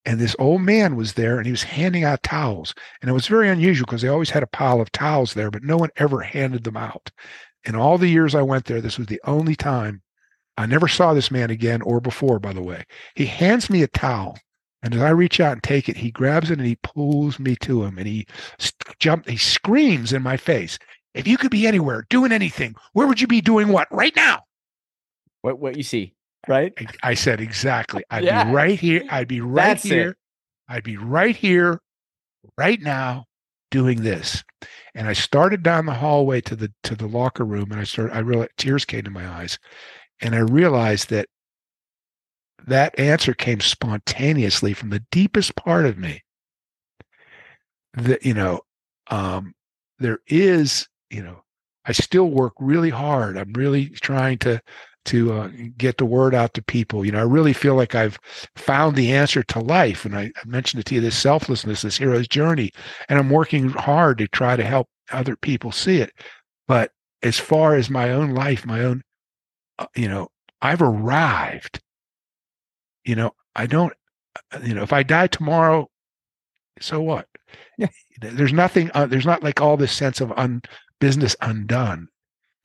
[SPEAKER 2] and this old man was there and he was handing out towels. And it was very unusual because they always had a pile of towels there, but no one ever handed them out. In all the years I went there, this was the only time I never saw this man again or before, by the way. He hands me a towel. And as I reach out and take it, he grabs it and he pulls me to him and he jump, he screams in my face. If you could be anywhere doing anything, where would you be doing what right now?
[SPEAKER 1] What what you see? right?
[SPEAKER 2] I, I said exactly. I'd yeah. be right here. I'd be right That's here. It. I'd be right here, right now, doing this. And I started down the hallway to the to the locker room, and I started. I realized tears came to my eyes, and I realized that that answer came spontaneously from the deepest part of me. That you know, um, there is, you know, I still work really hard. I'm really trying to to uh, get the word out to people. You know, I really feel like I've found the answer to life. And I, I mentioned it to you this selflessness, this hero's journey. And I'm working hard to try to help other people see it. But as far as my own life, my own, uh, you know, I've arrived. You know, I don't, uh, you know, if I die tomorrow, so what? Yeah. There's nothing, uh, there's not like all this sense of un, business undone.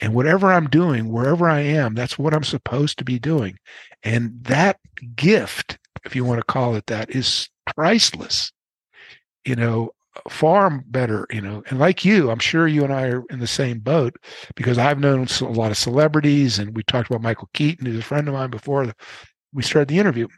[SPEAKER 2] And whatever I'm doing, wherever I am, that's what I'm supposed to be doing. And that gift, if you want to call it that, is priceless. You know, far better, you know, and like you, I'm sure you and I are in the same boat because I've known a lot of celebrities and we talked about Michael Keaton, who's a friend of mine before we started the interview.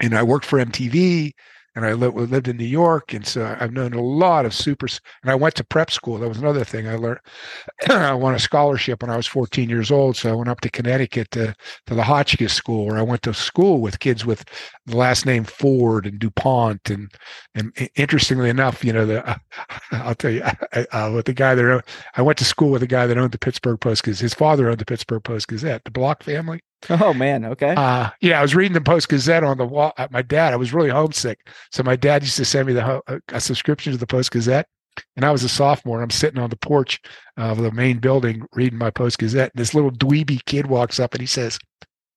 [SPEAKER 2] And I worked for MTV and I lived, lived in New York, and so I've known a lot of super. And I went to prep school. That was another thing I learned. I won a scholarship when I was 14 years old, so I went up to Connecticut to, to the Hotchkiss School, where I went to school with kids with the last name Ford and Dupont, and and interestingly enough, you know, the I'll tell you, uh, with the guy that I went to school with a guy that owned the Pittsburgh Post because his father owned the Pittsburgh Post Gazette, the Block family.
[SPEAKER 1] Oh man, okay.
[SPEAKER 2] Uh, yeah, I was reading the Post Gazette on the wall. At my dad, I was really homesick, so my dad used to send me the a subscription to the Post Gazette. And I was a sophomore, and I'm sitting on the porch of the main building reading my Post Gazette. And this little dweeby kid walks up and he says,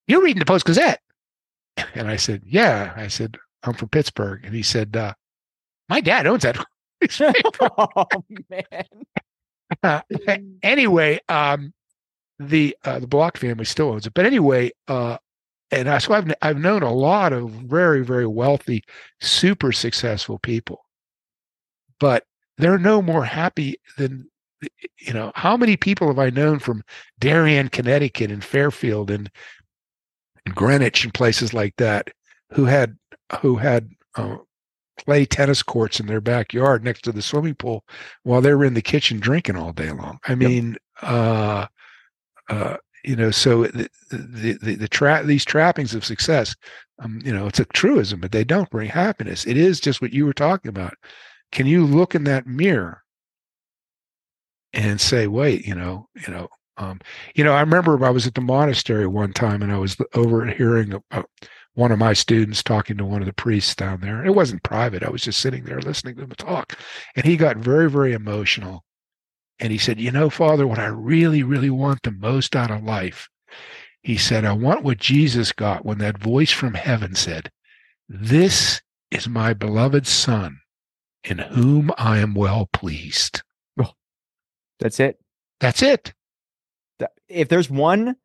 [SPEAKER 2] "You're reading the Post Gazette?" And I said, "Yeah." I said, "I'm from Pittsburgh," and he said, uh, "My dad owns that." oh man. Uh, anyway, um, the uh, the Block family still owns it. But anyway, uh, and I, so I've I've known a lot of very very wealthy, super successful people, but they're no more happy than you know. How many people have I known from Darien, Connecticut, and Fairfield, and, and Greenwich, and places like that, who had who had uh, play tennis courts in their backyard next to the swimming pool while they were in the kitchen drinking all day long. I mean, yep. uh, uh, you know, so the the the, the these trappings of success, um, you know, it's a truism, but they don't bring happiness. It is just what you were talking about. Can you look in that mirror and say, wait, you know, you know, um, you know, I remember I was at the monastery one time and I was overhearing one of my students talking to one of the priests down there. It wasn't private. I was just sitting there listening to them talk, and he got very, very emotional and he said, You know, Father, what I really, really want the most out of life, he said, I want what Jesus got when that voice from heaven said, This is my beloved Son, in whom I am well pleased. Oh,
[SPEAKER 1] that's it.
[SPEAKER 2] That's it.
[SPEAKER 1] If there's one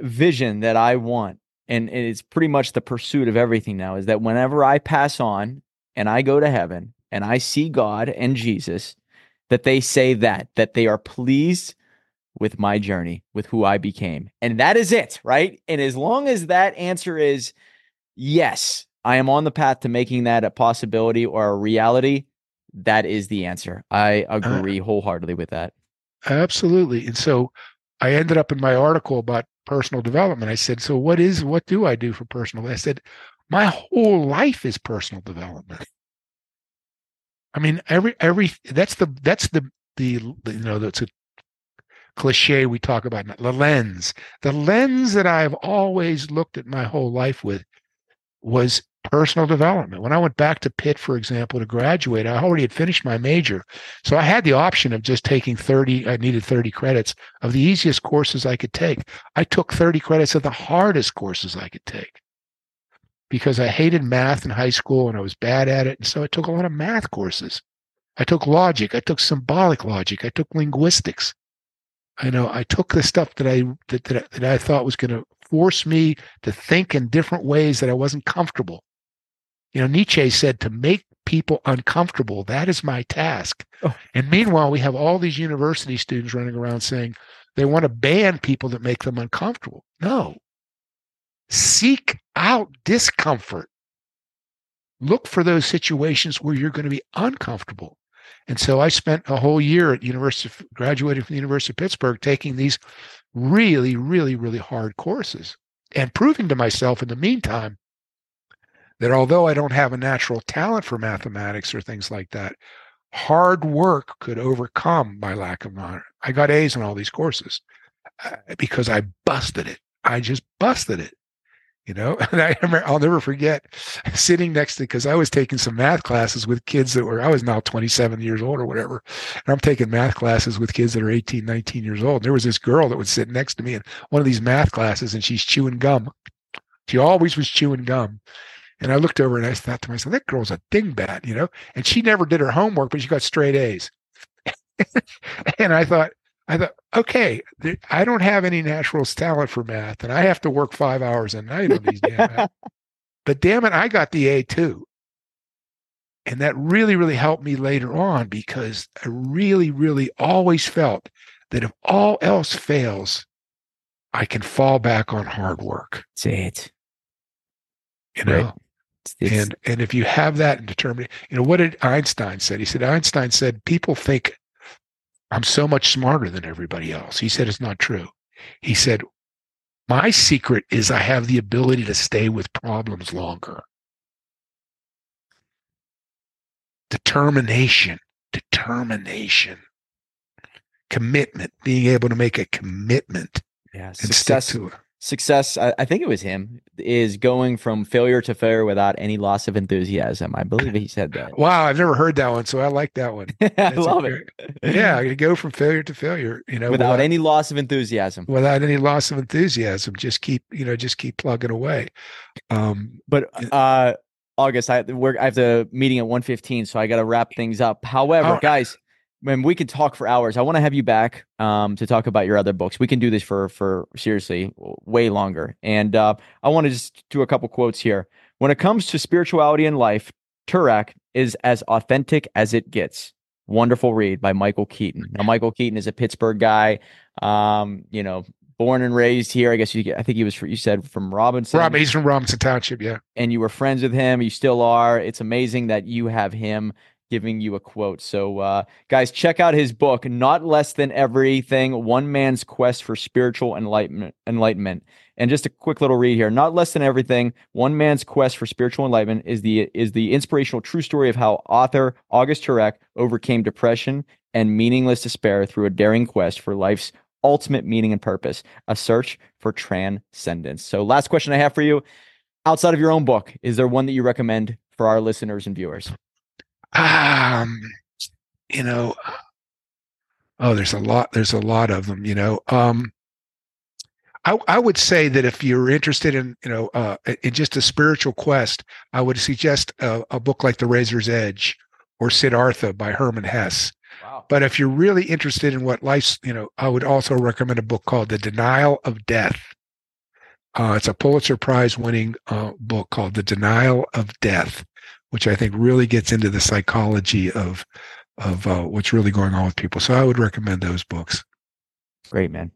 [SPEAKER 1] vision that I want, and it's pretty much the pursuit of everything now, is that whenever I pass on and I go to heaven and I see God and Jesus, that they say that, that they are pleased with my journey, with who I became. And that is it, right? And as long as that answer is yes, I am on the path to making that a possibility or a reality, that is the answer. I uh, agree uh, wholeheartedly with that.
[SPEAKER 2] Absolutely. And so I ended up in my article about personal development. I said, So what is, what do I do for personal? I said, My whole life is personal development. I mean, every every that's the that's the the you know that's a cliche we talk about the lens. The lens that I've always looked at my whole life with was personal development. When I went back to Pitt, for example, to graduate, I already had finished my major. So I had the option of just taking 30, I needed 30 credits of the easiest courses I could take. I took 30 credits of the hardest courses I could take because I hated math in high school and I was bad at it. And so I took a lot of math courses. I took logic, I took symbolic logic, I took linguistics. I know I took the stuff that I that, that, that I thought was going to force me to think in different ways that I wasn't comfortable. You know, Nietzsche said to make people uncomfortable, that is my task. Oh. And meanwhile, we have all these university students running around saying they want to ban people that make them uncomfortable. No. Seek out discomfort. Look for those situations where you're going to be uncomfortable. And so I spent a whole year at University, graduating from the University of Pittsburgh, taking these really, really, really hard courses and proving to myself in the meantime that although I don't have a natural talent for mathematics or things like that, hard work could overcome my lack of knowledge. I got A's in all these courses uh, because I busted it. I just busted it you know? And i remember i'll never forget sitting next to because i was taking some math classes with kids that were i was now 27 years old or whatever and i'm taking math classes with kids that are 18 19 years old. And there was this girl that would sit next to me in one of these math classes and she's chewing gum. She always was chewing gum. And i looked over and i thought to myself that girl's a dingbat you know? And she never did her homework but she got straight a's. And i thought I thought, okay, I don't have any natural talent for math, and I have to work five hours a night on these damn math. But damn it, I got the A too. And that really, really helped me later on because I really, really always felt that if all else fails, I can fall back on hard work.
[SPEAKER 1] That's it.
[SPEAKER 2] You know? Right. It's, and and if you have that and determine, you know, what did Einstein said? He said Einstein said people think I'm so much smarter than everybody else. He said it's not true. He said, My secret is I have the ability to stay with problems longer. Determination, determination, commitment, being able to make a commitment
[SPEAKER 1] yeah, and success, stick to it success I, I, think it was him is going from failure to failure without any loss of enthusiasm. I believe he said that.
[SPEAKER 2] Wow i've never heard that one so i like that one.
[SPEAKER 1] I love it.
[SPEAKER 2] yeah to go from failure to failure you know
[SPEAKER 1] without, without, any loss of enthusiasm.
[SPEAKER 2] without any loss of enthusiasm just keep you know just keep plugging away. Um
[SPEAKER 1] but uh august i we're i have the meeting at 115 so i gotta wrap things up. However oh, guys man, we could talk for hours. I want to have you back um, to talk about your other books. We can do this for for seriously way longer. And uh, I want to just do a couple quotes here. When it comes to spirituality and life, Turak is as authentic as it gets. Wonderful read by Michael Keaton. Now, Michael Keaton is a Pittsburgh guy. Um, you know, born and raised here. I guess you. I think he was. You said from Robinson.
[SPEAKER 2] Rob, he's from Robinson Township. Yeah.
[SPEAKER 1] And you were friends with him. You still are. It's amazing that you have him giving you a quote. So, uh, guys, check out his book, Not Less Than Everything One Man's Quest for Spiritual Enlightenment. Enlightenment. And just a quick little read here. Not less than everything, one man's quest for spiritual enlightenment is the is the inspirational true story of how author August Turak overcame depression and meaningless despair through a daring quest for life's ultimate meaning and purpose, a search for transcendence. So, last question I have for you, outside of your own book, is there one that you recommend for our listeners and viewers?
[SPEAKER 2] Um, you know, oh, there's a lot, there's a lot of them, you know. Um, I, I would say that if you're interested in, you know, uh, in just a spiritual quest, I would suggest a, a book like The Razor's Edge or Siddhartha by Hermann Hesse. Wow. But if you're really interested in what life's, you know, I would also recommend a book called The Denial of Death. Uh, it's a Pulitzer Prize winning uh, book called The Denial of Death which I think really gets into the psychology of of uh, what's really going on with people. So I would recommend those books.
[SPEAKER 1] Great, man.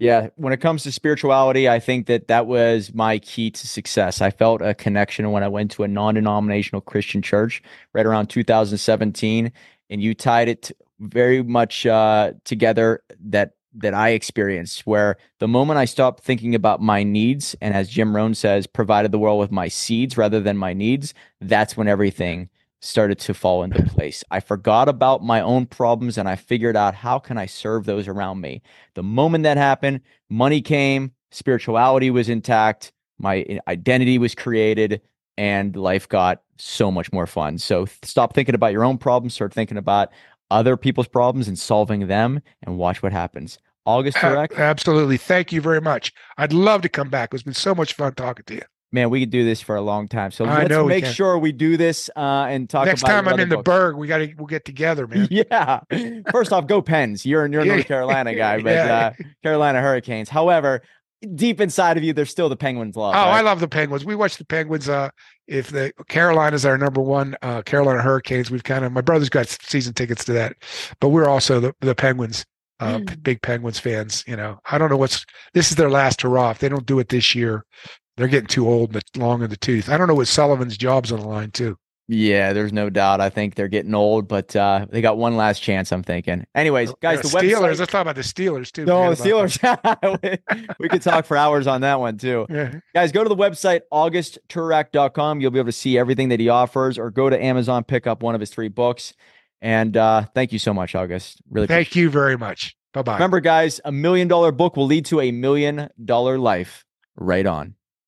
[SPEAKER 1] Yeah, when it comes to spirituality, I think that that was my key to success. I felt a connection when I went to a non-denominational Christian church right around 2017, and you tied it very much uh, together that that I experienced where the moment I stopped thinking about my needs and as Jim Rohn says, provided the world with my seeds rather than my needs, that's when everything started to fall into place. I forgot about my own problems and I figured out how can I serve those around me. The moment that happened, money came, spirituality was intact, my eh, identity was created and life got so much more fun. So stop thinking about your own problems, start thinking about other people's problems and solving them and watch what happens. August Turak?
[SPEAKER 2] Absolutely. Thank you very much. I'd love to come back. It's been so much fun talking to you.
[SPEAKER 1] Man, we could do this for a long time. So let's make sure we do this uh, and talk.
[SPEAKER 2] Next time I'm in books. the Burgh, we got to we'll get together, man.
[SPEAKER 1] Yeah. First off, go Pens. You're you're a North Carolina guy, but yeah. uh, Carolina Hurricanes. However, deep inside of you, there's still the Penguins love.
[SPEAKER 2] Oh, right? I love the Penguins. We watch the Penguins. Uh, if the Carolina's our number one, uh, Carolina Hurricanes, we've kind of my brother's got season tickets to that, but we're also the the Penguins. Uh, mm. big Penguins fans. You know, I don't know what's this is their last hurrah. If they don't do it this year, they're getting too old and the long in the tooth. I don't know what Sullivan's job's on the line too.
[SPEAKER 1] Yeah, there's no doubt. I think they're getting old, but uh, they got one last chance. I'm thinking. Anyways, guys, the
[SPEAKER 2] Steelers.
[SPEAKER 1] Website...
[SPEAKER 2] Let's talk about the Steelers too.
[SPEAKER 1] No, the Steelers. we could talk for hours on that one too. Yeah. Guys, go to the website augustturak.com. You'll be able to see everything that he offers, or go to Amazon, pick up one of his three books. And uh, thank you so much, August. Really,
[SPEAKER 2] thank you very much. Bye bye.
[SPEAKER 1] Remember, guys, a million dollar book will lead to a million dollar life. Right on.